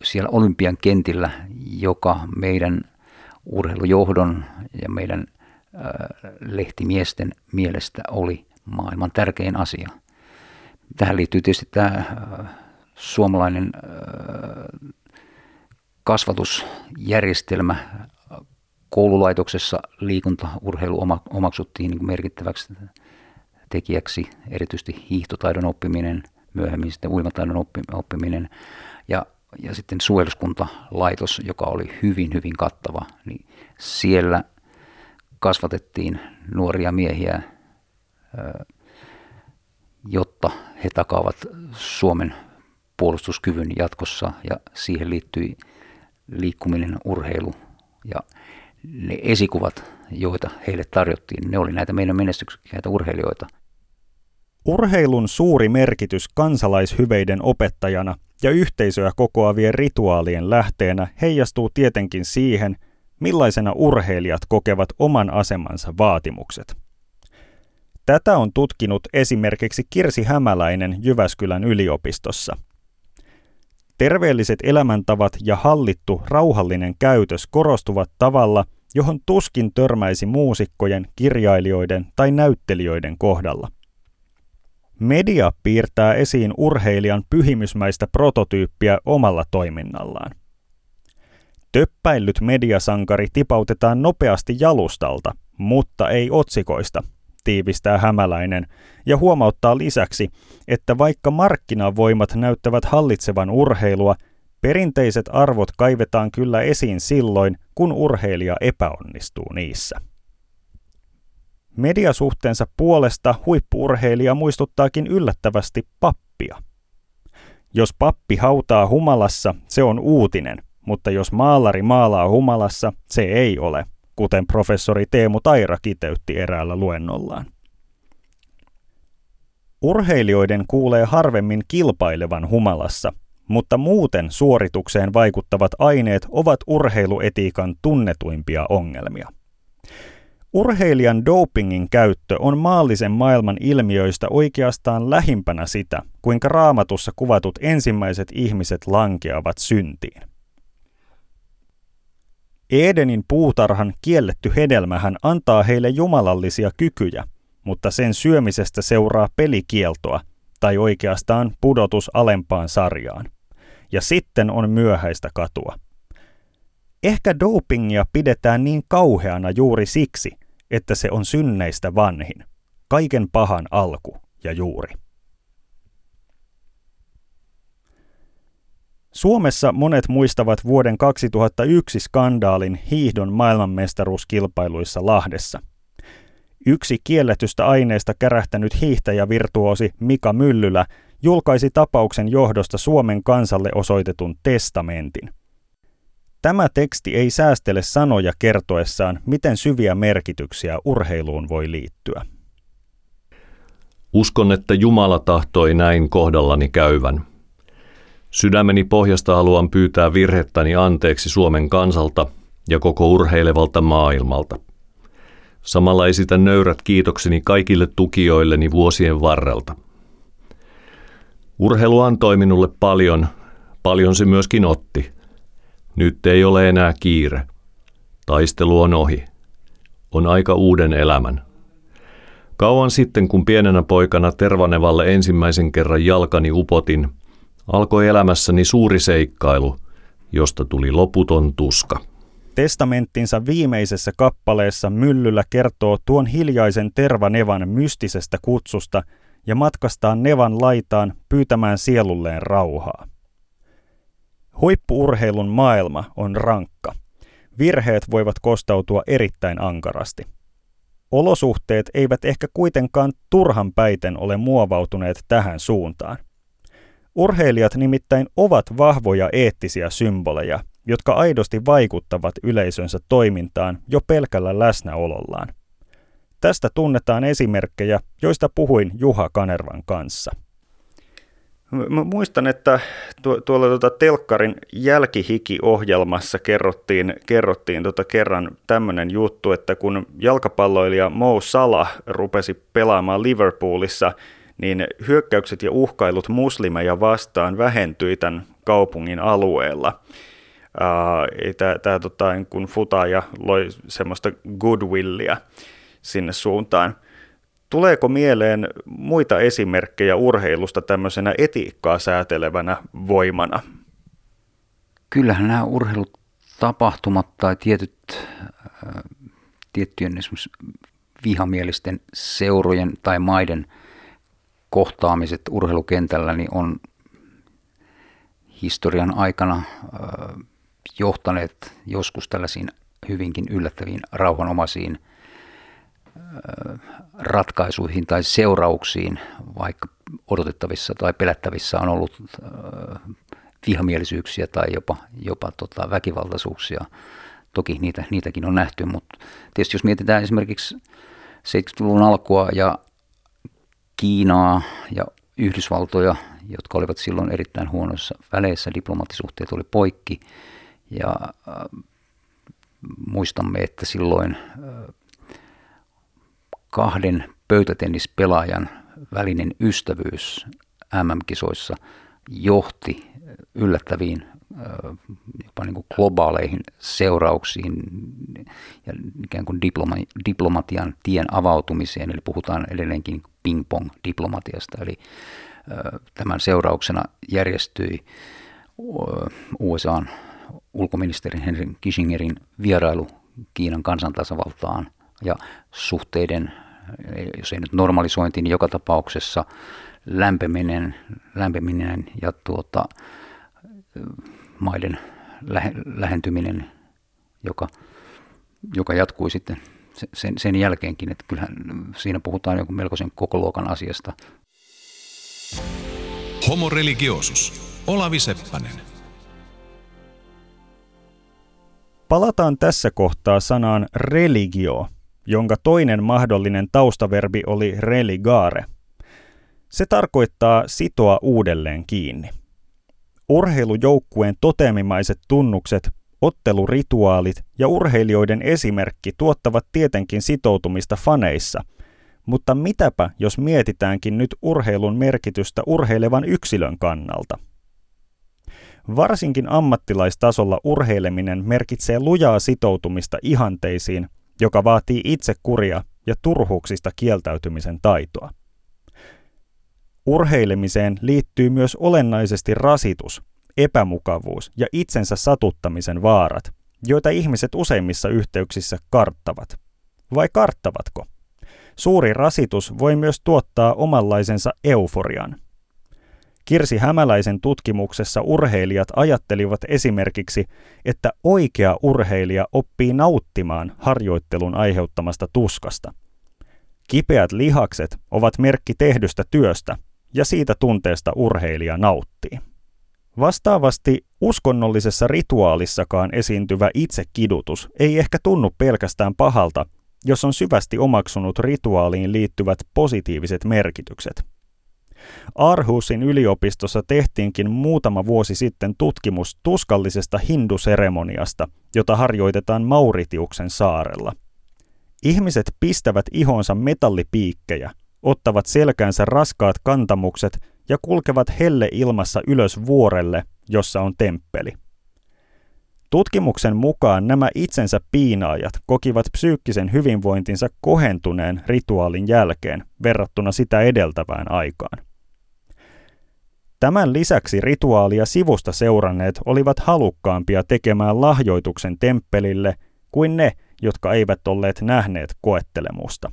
siellä Olympian kentillä, joka meidän urheilujohdon ja meidän lehtimiesten mielestä oli maailman tärkein asia. Tähän liittyy tietysti tämä äh, suomalainen kasvatusjärjestelmä koululaitoksessa liikuntaurheilu omaksuttiin niin merkittäväksi tekijäksi, erityisesti hiihtotaidon oppiminen, myöhemmin sitten uimataidon oppiminen ja, ja sitten suojeluskuntalaitos, joka oli hyvin, hyvin kattava, niin siellä kasvatettiin nuoria miehiä, jotta he takaavat Suomen puolustuskyvyn jatkossa ja siihen liittyi liikkuminen, urheilu ja ne esikuvat, joita heille tarjottiin, ne oli näitä meidän menestyksekkäitä urheilijoita. Urheilun suuri merkitys kansalaishyveiden opettajana ja yhteisöä kokoavien rituaalien lähteenä heijastuu tietenkin siihen, millaisena urheilijat kokevat oman asemansa vaatimukset. Tätä on tutkinut esimerkiksi Kirsi Hämäläinen Jyväskylän yliopistossa – Terveelliset elämäntavat ja hallittu, rauhallinen käytös korostuvat tavalla, johon tuskin törmäisi muusikkojen, kirjailijoiden tai näyttelijöiden kohdalla. Media piirtää esiin urheilijan pyhimysmäistä prototyyppiä omalla toiminnallaan. Töppäillyt mediasankari tipautetaan nopeasti jalustalta, mutta ei otsikoista, tiivistää hämäläinen ja huomauttaa lisäksi, että vaikka markkinavoimat näyttävät hallitsevan urheilua, perinteiset arvot kaivetaan kyllä esiin silloin, kun urheilija epäonnistuu niissä. Mediasuhteensa puolesta huippuurheilija muistuttaakin yllättävästi pappia. Jos pappi hautaa humalassa, se on uutinen, mutta jos maalari maalaa humalassa, se ei ole kuten professori Teemu Taira kiteytti eräällä luennollaan. Urheilijoiden kuulee harvemmin kilpailevan humalassa, mutta muuten suoritukseen vaikuttavat aineet ovat urheiluetiikan tunnetuimpia ongelmia. Urheilijan dopingin käyttö on maallisen maailman ilmiöistä oikeastaan lähimpänä sitä, kuinka raamatussa kuvatut ensimmäiset ihmiset lankeavat syntiin. Edenin puutarhan kielletty hedelmähän antaa heille jumalallisia kykyjä, mutta sen syömisestä seuraa pelikieltoa, tai oikeastaan pudotus alempaan sarjaan. Ja sitten on myöhäistä katua. Ehkä dopingia pidetään niin kauheana juuri siksi, että se on synneistä vanhin, kaiken pahan alku ja juuri. Suomessa monet muistavat vuoden 2001 skandaalin hiihdon maailmanmestaruuskilpailuissa Lahdessa. Yksi kielletystä aineesta kärähtänyt hiihtäjävirtuosi Mika Myllylä julkaisi tapauksen johdosta Suomen kansalle osoitetun testamentin. Tämä teksti ei säästele sanoja kertoessaan, miten syviä merkityksiä urheiluun voi liittyä. Uskon, että Jumala tahtoi näin kohdallani käyvän – Sydämeni pohjasta haluan pyytää virhettäni anteeksi Suomen kansalta ja koko urheilevalta maailmalta. Samalla esitän nöyrät kiitokseni kaikille tukijoilleni vuosien varrelta. Urheilu antoi minulle paljon, paljon se myöskin otti. Nyt ei ole enää kiire. Taistelu on ohi. On aika uuden elämän. Kauan sitten, kun pienenä poikana Tervanevalle ensimmäisen kerran jalkani upotin, alkoi elämässäni suuri seikkailu, josta tuli loputon tuska. Testamenttinsa viimeisessä kappaleessa Myllyllä kertoo tuon hiljaisen Tervanevan mystisestä kutsusta ja matkastaan Nevan laitaan pyytämään sielulleen rauhaa. Huippuurheilun maailma on rankka. Virheet voivat kostautua erittäin ankarasti. Olosuhteet eivät ehkä kuitenkaan turhan päiten ole muovautuneet tähän suuntaan. Urheilijat nimittäin ovat vahvoja eettisiä symboleja, jotka aidosti vaikuttavat yleisönsä toimintaan jo pelkällä läsnäolollaan. Tästä tunnetaan esimerkkejä, joista puhuin Juha Kanervan kanssa. Mä muistan, että tuolla tuota telkkarin jälkihiki-ohjelmassa kerrottiin, kerrottiin tuota kerran tämmöinen juttu, että kun jalkapalloilija Mo Salah rupesi pelaamaan Liverpoolissa, niin hyökkäykset ja uhkailut muslimeja vastaan vähentyi tämän kaupungin alueella. Tämä tota, kun futaaja loi semmoista goodwillia sinne suuntaan. Tuleeko mieleen muita esimerkkejä urheilusta tämmöisenä etiikkaa säätelevänä voimana? Kyllähän nämä urheilutapahtumat tai tietyt, äh, tiettyjen esimerkiksi vihamielisten seurojen tai maiden kohtaamiset urheilukentällä niin on historian aikana äh, johtaneet joskus tällaisiin hyvinkin yllättäviin rauhanomaisiin – ratkaisuihin tai seurauksiin, vaikka odotettavissa tai pelättävissä on ollut vihamielisyyksiä tai jopa, jopa tota väkivaltaisuuksia. Toki niitä, niitäkin on nähty, mutta tietysti jos mietitään esimerkiksi 70-luvun alkua ja Kiinaa ja Yhdysvaltoja, jotka olivat silloin erittäin huonoissa väleissä, diplomaattisuhteet oli poikki ja äh, muistamme, että silloin äh, kahden pöytätennispelaajan välinen ystävyys MM-kisoissa johti yllättäviin jopa niin kuin globaaleihin seurauksiin ja ikään kuin diploma, diplomatian tien avautumiseen, eli puhutaan edelleenkin ping-pong-diplomatiasta, eli tämän seurauksena järjestyi USAn ulkoministerin Henry Kissingerin vierailu Kiinan kansantasavaltaan ja suhteiden jos ei nyt normalisointi, niin joka tapauksessa lämpeminen, lämpeminen ja tuota, maiden lähe, lähentyminen, joka, joka jatkui sitten sen, sen jälkeenkin. Että kyllähän siinä puhutaan joku melkoisen koko luokan asiasta. Homo religiosus. Olavi Seppänen. Palataan tässä kohtaa sanaan religio, jonka toinen mahdollinen taustaverbi oli religare. Se tarkoittaa sitoa uudelleen kiinni. Urheilujoukkueen totemimaiset tunnukset, ottelurituaalit ja urheilijoiden esimerkki tuottavat tietenkin sitoutumista faneissa, mutta mitäpä jos mietitäänkin nyt urheilun merkitystä urheilevan yksilön kannalta? Varsinkin ammattilaistasolla urheileminen merkitsee lujaa sitoutumista ihanteisiin, joka vaatii itsekuria ja turhuuksista kieltäytymisen taitoa. Urheilemiseen liittyy myös olennaisesti rasitus, epämukavuus ja itsensä satuttamisen vaarat, joita ihmiset useimmissa yhteyksissä karttavat. Vai karttavatko? Suuri rasitus voi myös tuottaa omanlaisensa euforian. Kirsi Hämäläisen tutkimuksessa urheilijat ajattelivat esimerkiksi, että oikea urheilija oppii nauttimaan harjoittelun aiheuttamasta tuskasta. Kipeät lihakset ovat merkki tehdystä työstä, ja siitä tunteesta urheilija nauttii. Vastaavasti uskonnollisessa rituaalissakaan esiintyvä itsekidutus ei ehkä tunnu pelkästään pahalta, jos on syvästi omaksunut rituaaliin liittyvät positiiviset merkitykset – Arhusin yliopistossa tehtiinkin muutama vuosi sitten tutkimus tuskallisesta hinduseremoniasta, jota harjoitetaan Mauritiuksen saarella. Ihmiset pistävät ihonsa metallipiikkejä, ottavat selkäänsä raskaat kantamukset ja kulkevat helle ilmassa ylös vuorelle, jossa on temppeli. Tutkimuksen mukaan nämä itsensä piinaajat kokivat psyykkisen hyvinvointinsa kohentuneen rituaalin jälkeen verrattuna sitä edeltävään aikaan. Tämän lisäksi rituaalia sivusta seuranneet olivat halukkaampia tekemään lahjoituksen temppelille kuin ne, jotka eivät olleet nähneet koettelemusta.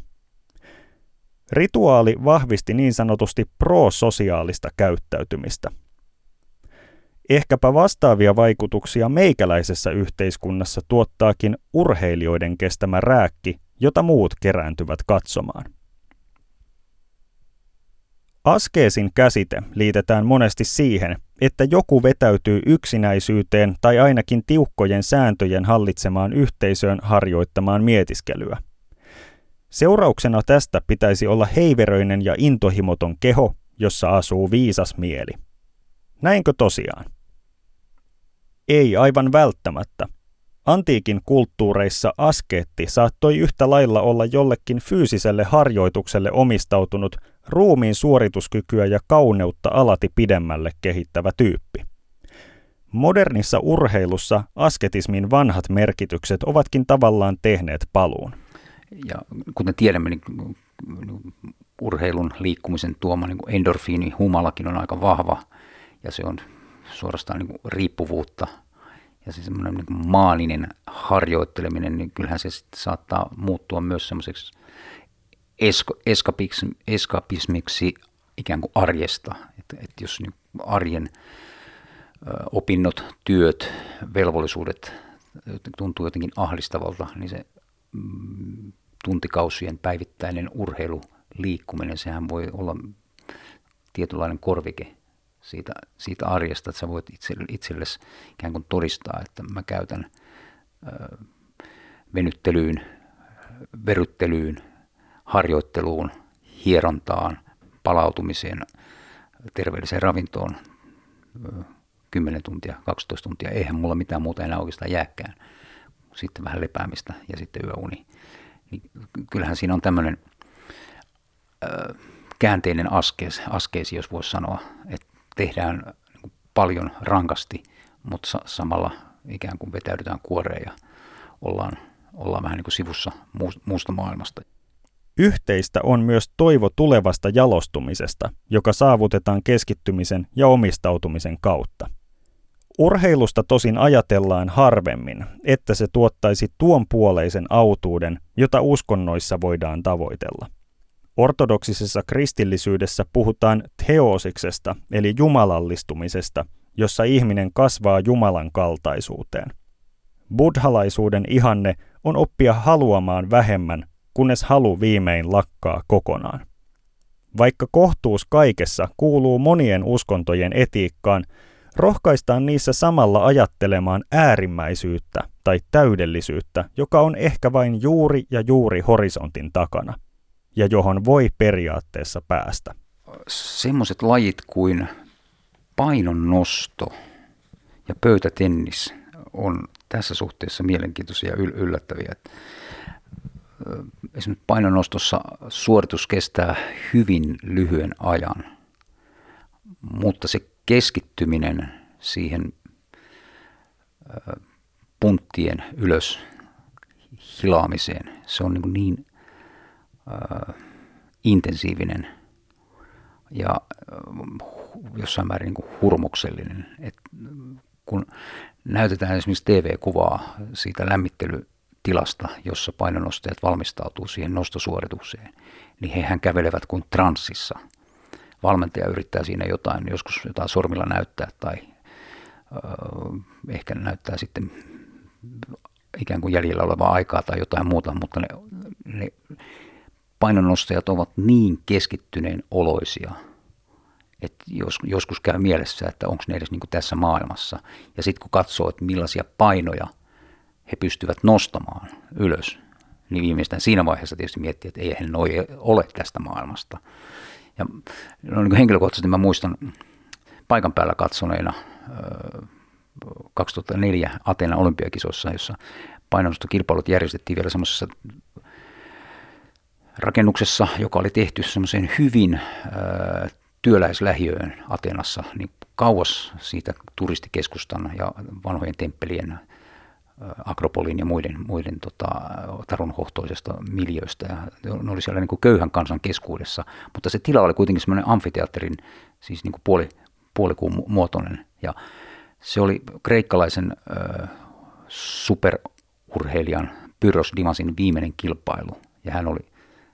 Rituaali vahvisti niin sanotusti prososiaalista käyttäytymistä. Ehkäpä vastaavia vaikutuksia meikäläisessä yhteiskunnassa tuottaakin urheilijoiden kestämä rääkki, jota muut kerääntyvät katsomaan. Askeesin käsite liitetään monesti siihen, että joku vetäytyy yksinäisyyteen tai ainakin tiukkojen sääntöjen hallitsemaan yhteisöön harjoittamaan mietiskelyä. Seurauksena tästä pitäisi olla heiveröinen ja intohimoton keho, jossa asuu viisas mieli. Näinkö tosiaan? Ei aivan välttämättä. Antiikin kulttuureissa askeetti saattoi yhtä lailla olla jollekin fyysiselle harjoitukselle omistautunut ruumiin suorituskykyä ja kauneutta alati pidemmälle kehittävä tyyppi. Modernissa urheilussa asketismin vanhat merkitykset ovatkin tavallaan tehneet paluun. Ja kuten tiedämme, niin urheilun liikkumisen tuoma niin endorfiini humalakin on aika vahva ja se on suorastaan niin riippuvuutta – ja se semmoinen niin maaninen harjoitteleminen, niin kyllähän se saattaa muuttua myös semmoiseksi esko, eskapismiksi ikään kuin arjesta. Että, että jos niin arjen opinnot, työt, velvollisuudet tuntuu jotenkin ahdistavalta, niin se mm, tuntikausien päivittäinen urheilu, liikkuminen, sehän voi olla tietynlainen korvike siitä, siitä arjesta, että sä voit itse, itsellesi ikään kuin todistaa, että mä käytän ö, venyttelyyn, veryttelyyn, harjoitteluun, hierontaan, palautumiseen, terveelliseen ravintoon 10 tuntia, 12 tuntia. Eihän mulla mitään muuta enää oikeastaan jääkään. Sitten vähän lepäämistä ja sitten yöuni. Niin kyllähän siinä on tämmöinen käänteinen askees, askeesi, jos voisi sanoa, että tehdään paljon rankasti, mutta samalla ikään kuin vetäydytään kuoreen ja ollaan, ollaan vähän niin kuin sivussa muusta maailmasta. Yhteistä on myös toivo tulevasta jalostumisesta, joka saavutetaan keskittymisen ja omistautumisen kautta. Urheilusta tosin ajatellaan harvemmin, että se tuottaisi tuon puoleisen autuuden, jota uskonnoissa voidaan tavoitella. Ortodoksisessa kristillisyydessä puhutaan teosiksesta eli jumalallistumisesta, jossa ihminen kasvaa Jumalan kaltaisuuteen. Buddhalaisuuden ihanne on oppia haluamaan vähemmän, kunnes halu viimein lakkaa kokonaan. Vaikka kohtuus kaikessa kuuluu monien uskontojen etiikkaan, rohkaistaan niissä samalla ajattelemaan äärimmäisyyttä tai täydellisyyttä, joka on ehkä vain juuri ja juuri horisontin takana – ja johon voi periaatteessa päästä? Semmoiset lajit kuin painonnosto ja pöytätennis on tässä suhteessa mielenkiintoisia ja yllättäviä. Esimerkiksi painonnostossa suoritus kestää hyvin lyhyen ajan, mutta se keskittyminen siihen punttien ylös hilaamiseen, se on niin, niin äh, intensiivinen ja jossain määrin niin kuin hurmoksellinen. Et kun näytetään esimerkiksi TV-kuvaa siitä lämmittelytilasta, jossa painonostajat valmistautuu siihen nostosuoritukseen, niin hehän kävelevät kuin transsissa. Valmentaja yrittää siinä jotain, joskus jotain sormilla näyttää tai ehkä näyttää sitten ikään kuin jäljellä olevaa aikaa tai jotain muuta, mutta ne, ne painonnostajat ovat niin keskittyneen oloisia, että jos, joskus käy mielessä, että onko ne edes niin tässä maailmassa. Ja sitten kun katsoo, että millaisia painoja he pystyvät nostamaan ylös, niin viimeistään siinä vaiheessa tietysti miettii, että eihän ne ole tästä maailmasta. Ja no niin henkilökohtaisesti mä muistan paikan päällä katsoneena 2004 Atenan olympiakisossa, jossa painonnostokilpailut järjestettiin vielä semmoisessa rakennuksessa, joka oli tehty semmoiseen hyvin äh, työläislähiöön Atenassa, niin kauas siitä turistikeskustan ja vanhojen temppelien Akropolin ja muiden, muiden tota, tarunhohtoisesta miljöistä. Ja ne oli siellä niin kuin köyhän kansan keskuudessa, mutta se tila oli kuitenkin semmoinen amfiteatterin, siis niin kuin puoli, puolikuun muotoinen. Ja se oli kreikkalaisen ö, superurheilijan Pyros Dimasin viimeinen kilpailu. Ja hän oli,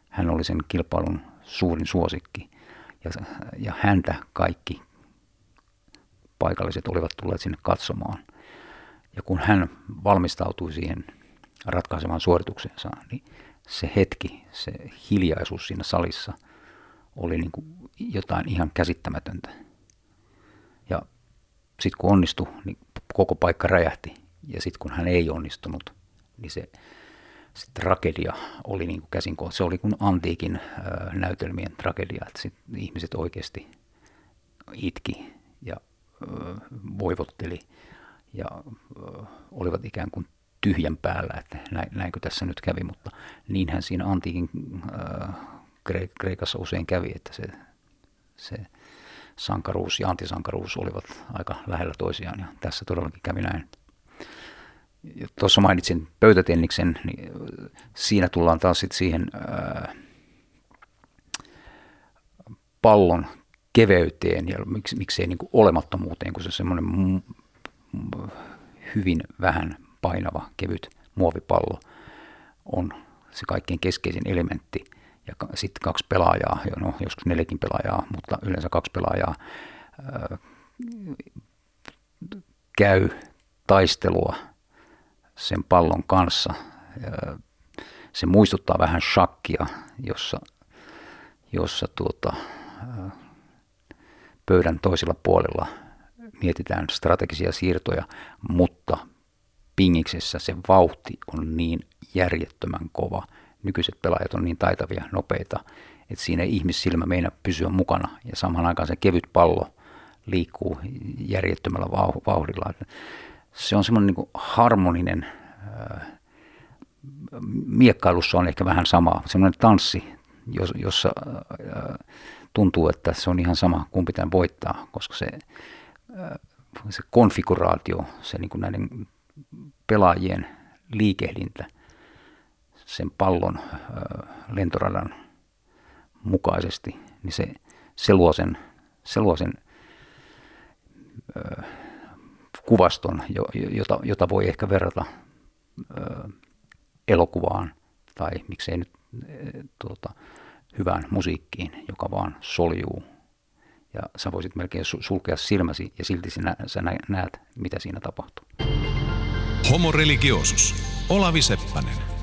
hän oli sen kilpailun suurin suosikki. Ja, ja häntä kaikki paikalliset olivat tulleet sinne katsomaan – ja kun hän valmistautui siihen ratkaisemaan suorituksensa, niin se hetki, se hiljaisuus siinä salissa oli niin kuin jotain ihan käsittämätöntä. Ja sitten kun onnistui, niin koko paikka räjähti. Ja sitten kun hän ei onnistunut, niin se, se tragedia oli niin kuin käsin Se oli kuin antiikin näytelmien tragedia, että sit ihmiset oikeasti itki ja voivotteli ja olivat ikään kuin tyhjän päällä, että näin, näinkö tässä nyt kävi, mutta niinhän siinä antiikin Kreikassa usein kävi, että se, se sankaruus ja antisankaruus olivat aika lähellä toisiaan ja tässä todellakin kävi näin. Tuossa mainitsin pöytätenniksen, niin siinä tullaan taas sit siihen ää, pallon keveyteen ja miksi, miksei niin kuin olemattomuuteen, kun se semmoinen hyvin vähän painava, kevyt muovipallo on se kaikkein keskeisin elementti. Ja sitten kaksi pelaajaa, no joskus neljäkin pelaajaa, mutta yleensä kaksi pelaajaa ää, käy taistelua sen pallon kanssa. Se muistuttaa vähän shakkia, jossa, jossa tuota, pöydän toisella puolella – mietitään strategisia siirtoja, mutta pingiksessä se vauhti on niin järjettömän kova. Nykyiset pelaajat on niin taitavia, nopeita, että siinä ei ihmissilmä meinaa pysyä mukana ja samaan aikaan se kevyt pallo liikkuu järjettömällä vauhdilla. Se on semmoinen niin harmoninen, äh, miekkailussa on ehkä vähän sama, semmoinen tanssi, jossa äh, tuntuu, että se on ihan sama, kumpi tämän voittaa, koska se se konfiguraatio, se niin kuin näiden pelaajien liikehdintä sen pallon lentoradan mukaisesti, niin se, se luo sen, se luo sen ö, kuvaston, jota, jota voi ehkä verrata elokuvaan tai miksei nyt tuota, hyvään musiikkiin, joka vaan soljuu ja sä voisit melkein sulkea silmäsi ja silti sinä, sä näet, mitä siinä tapahtuu. Homo religiosus. Olavi Seppänen.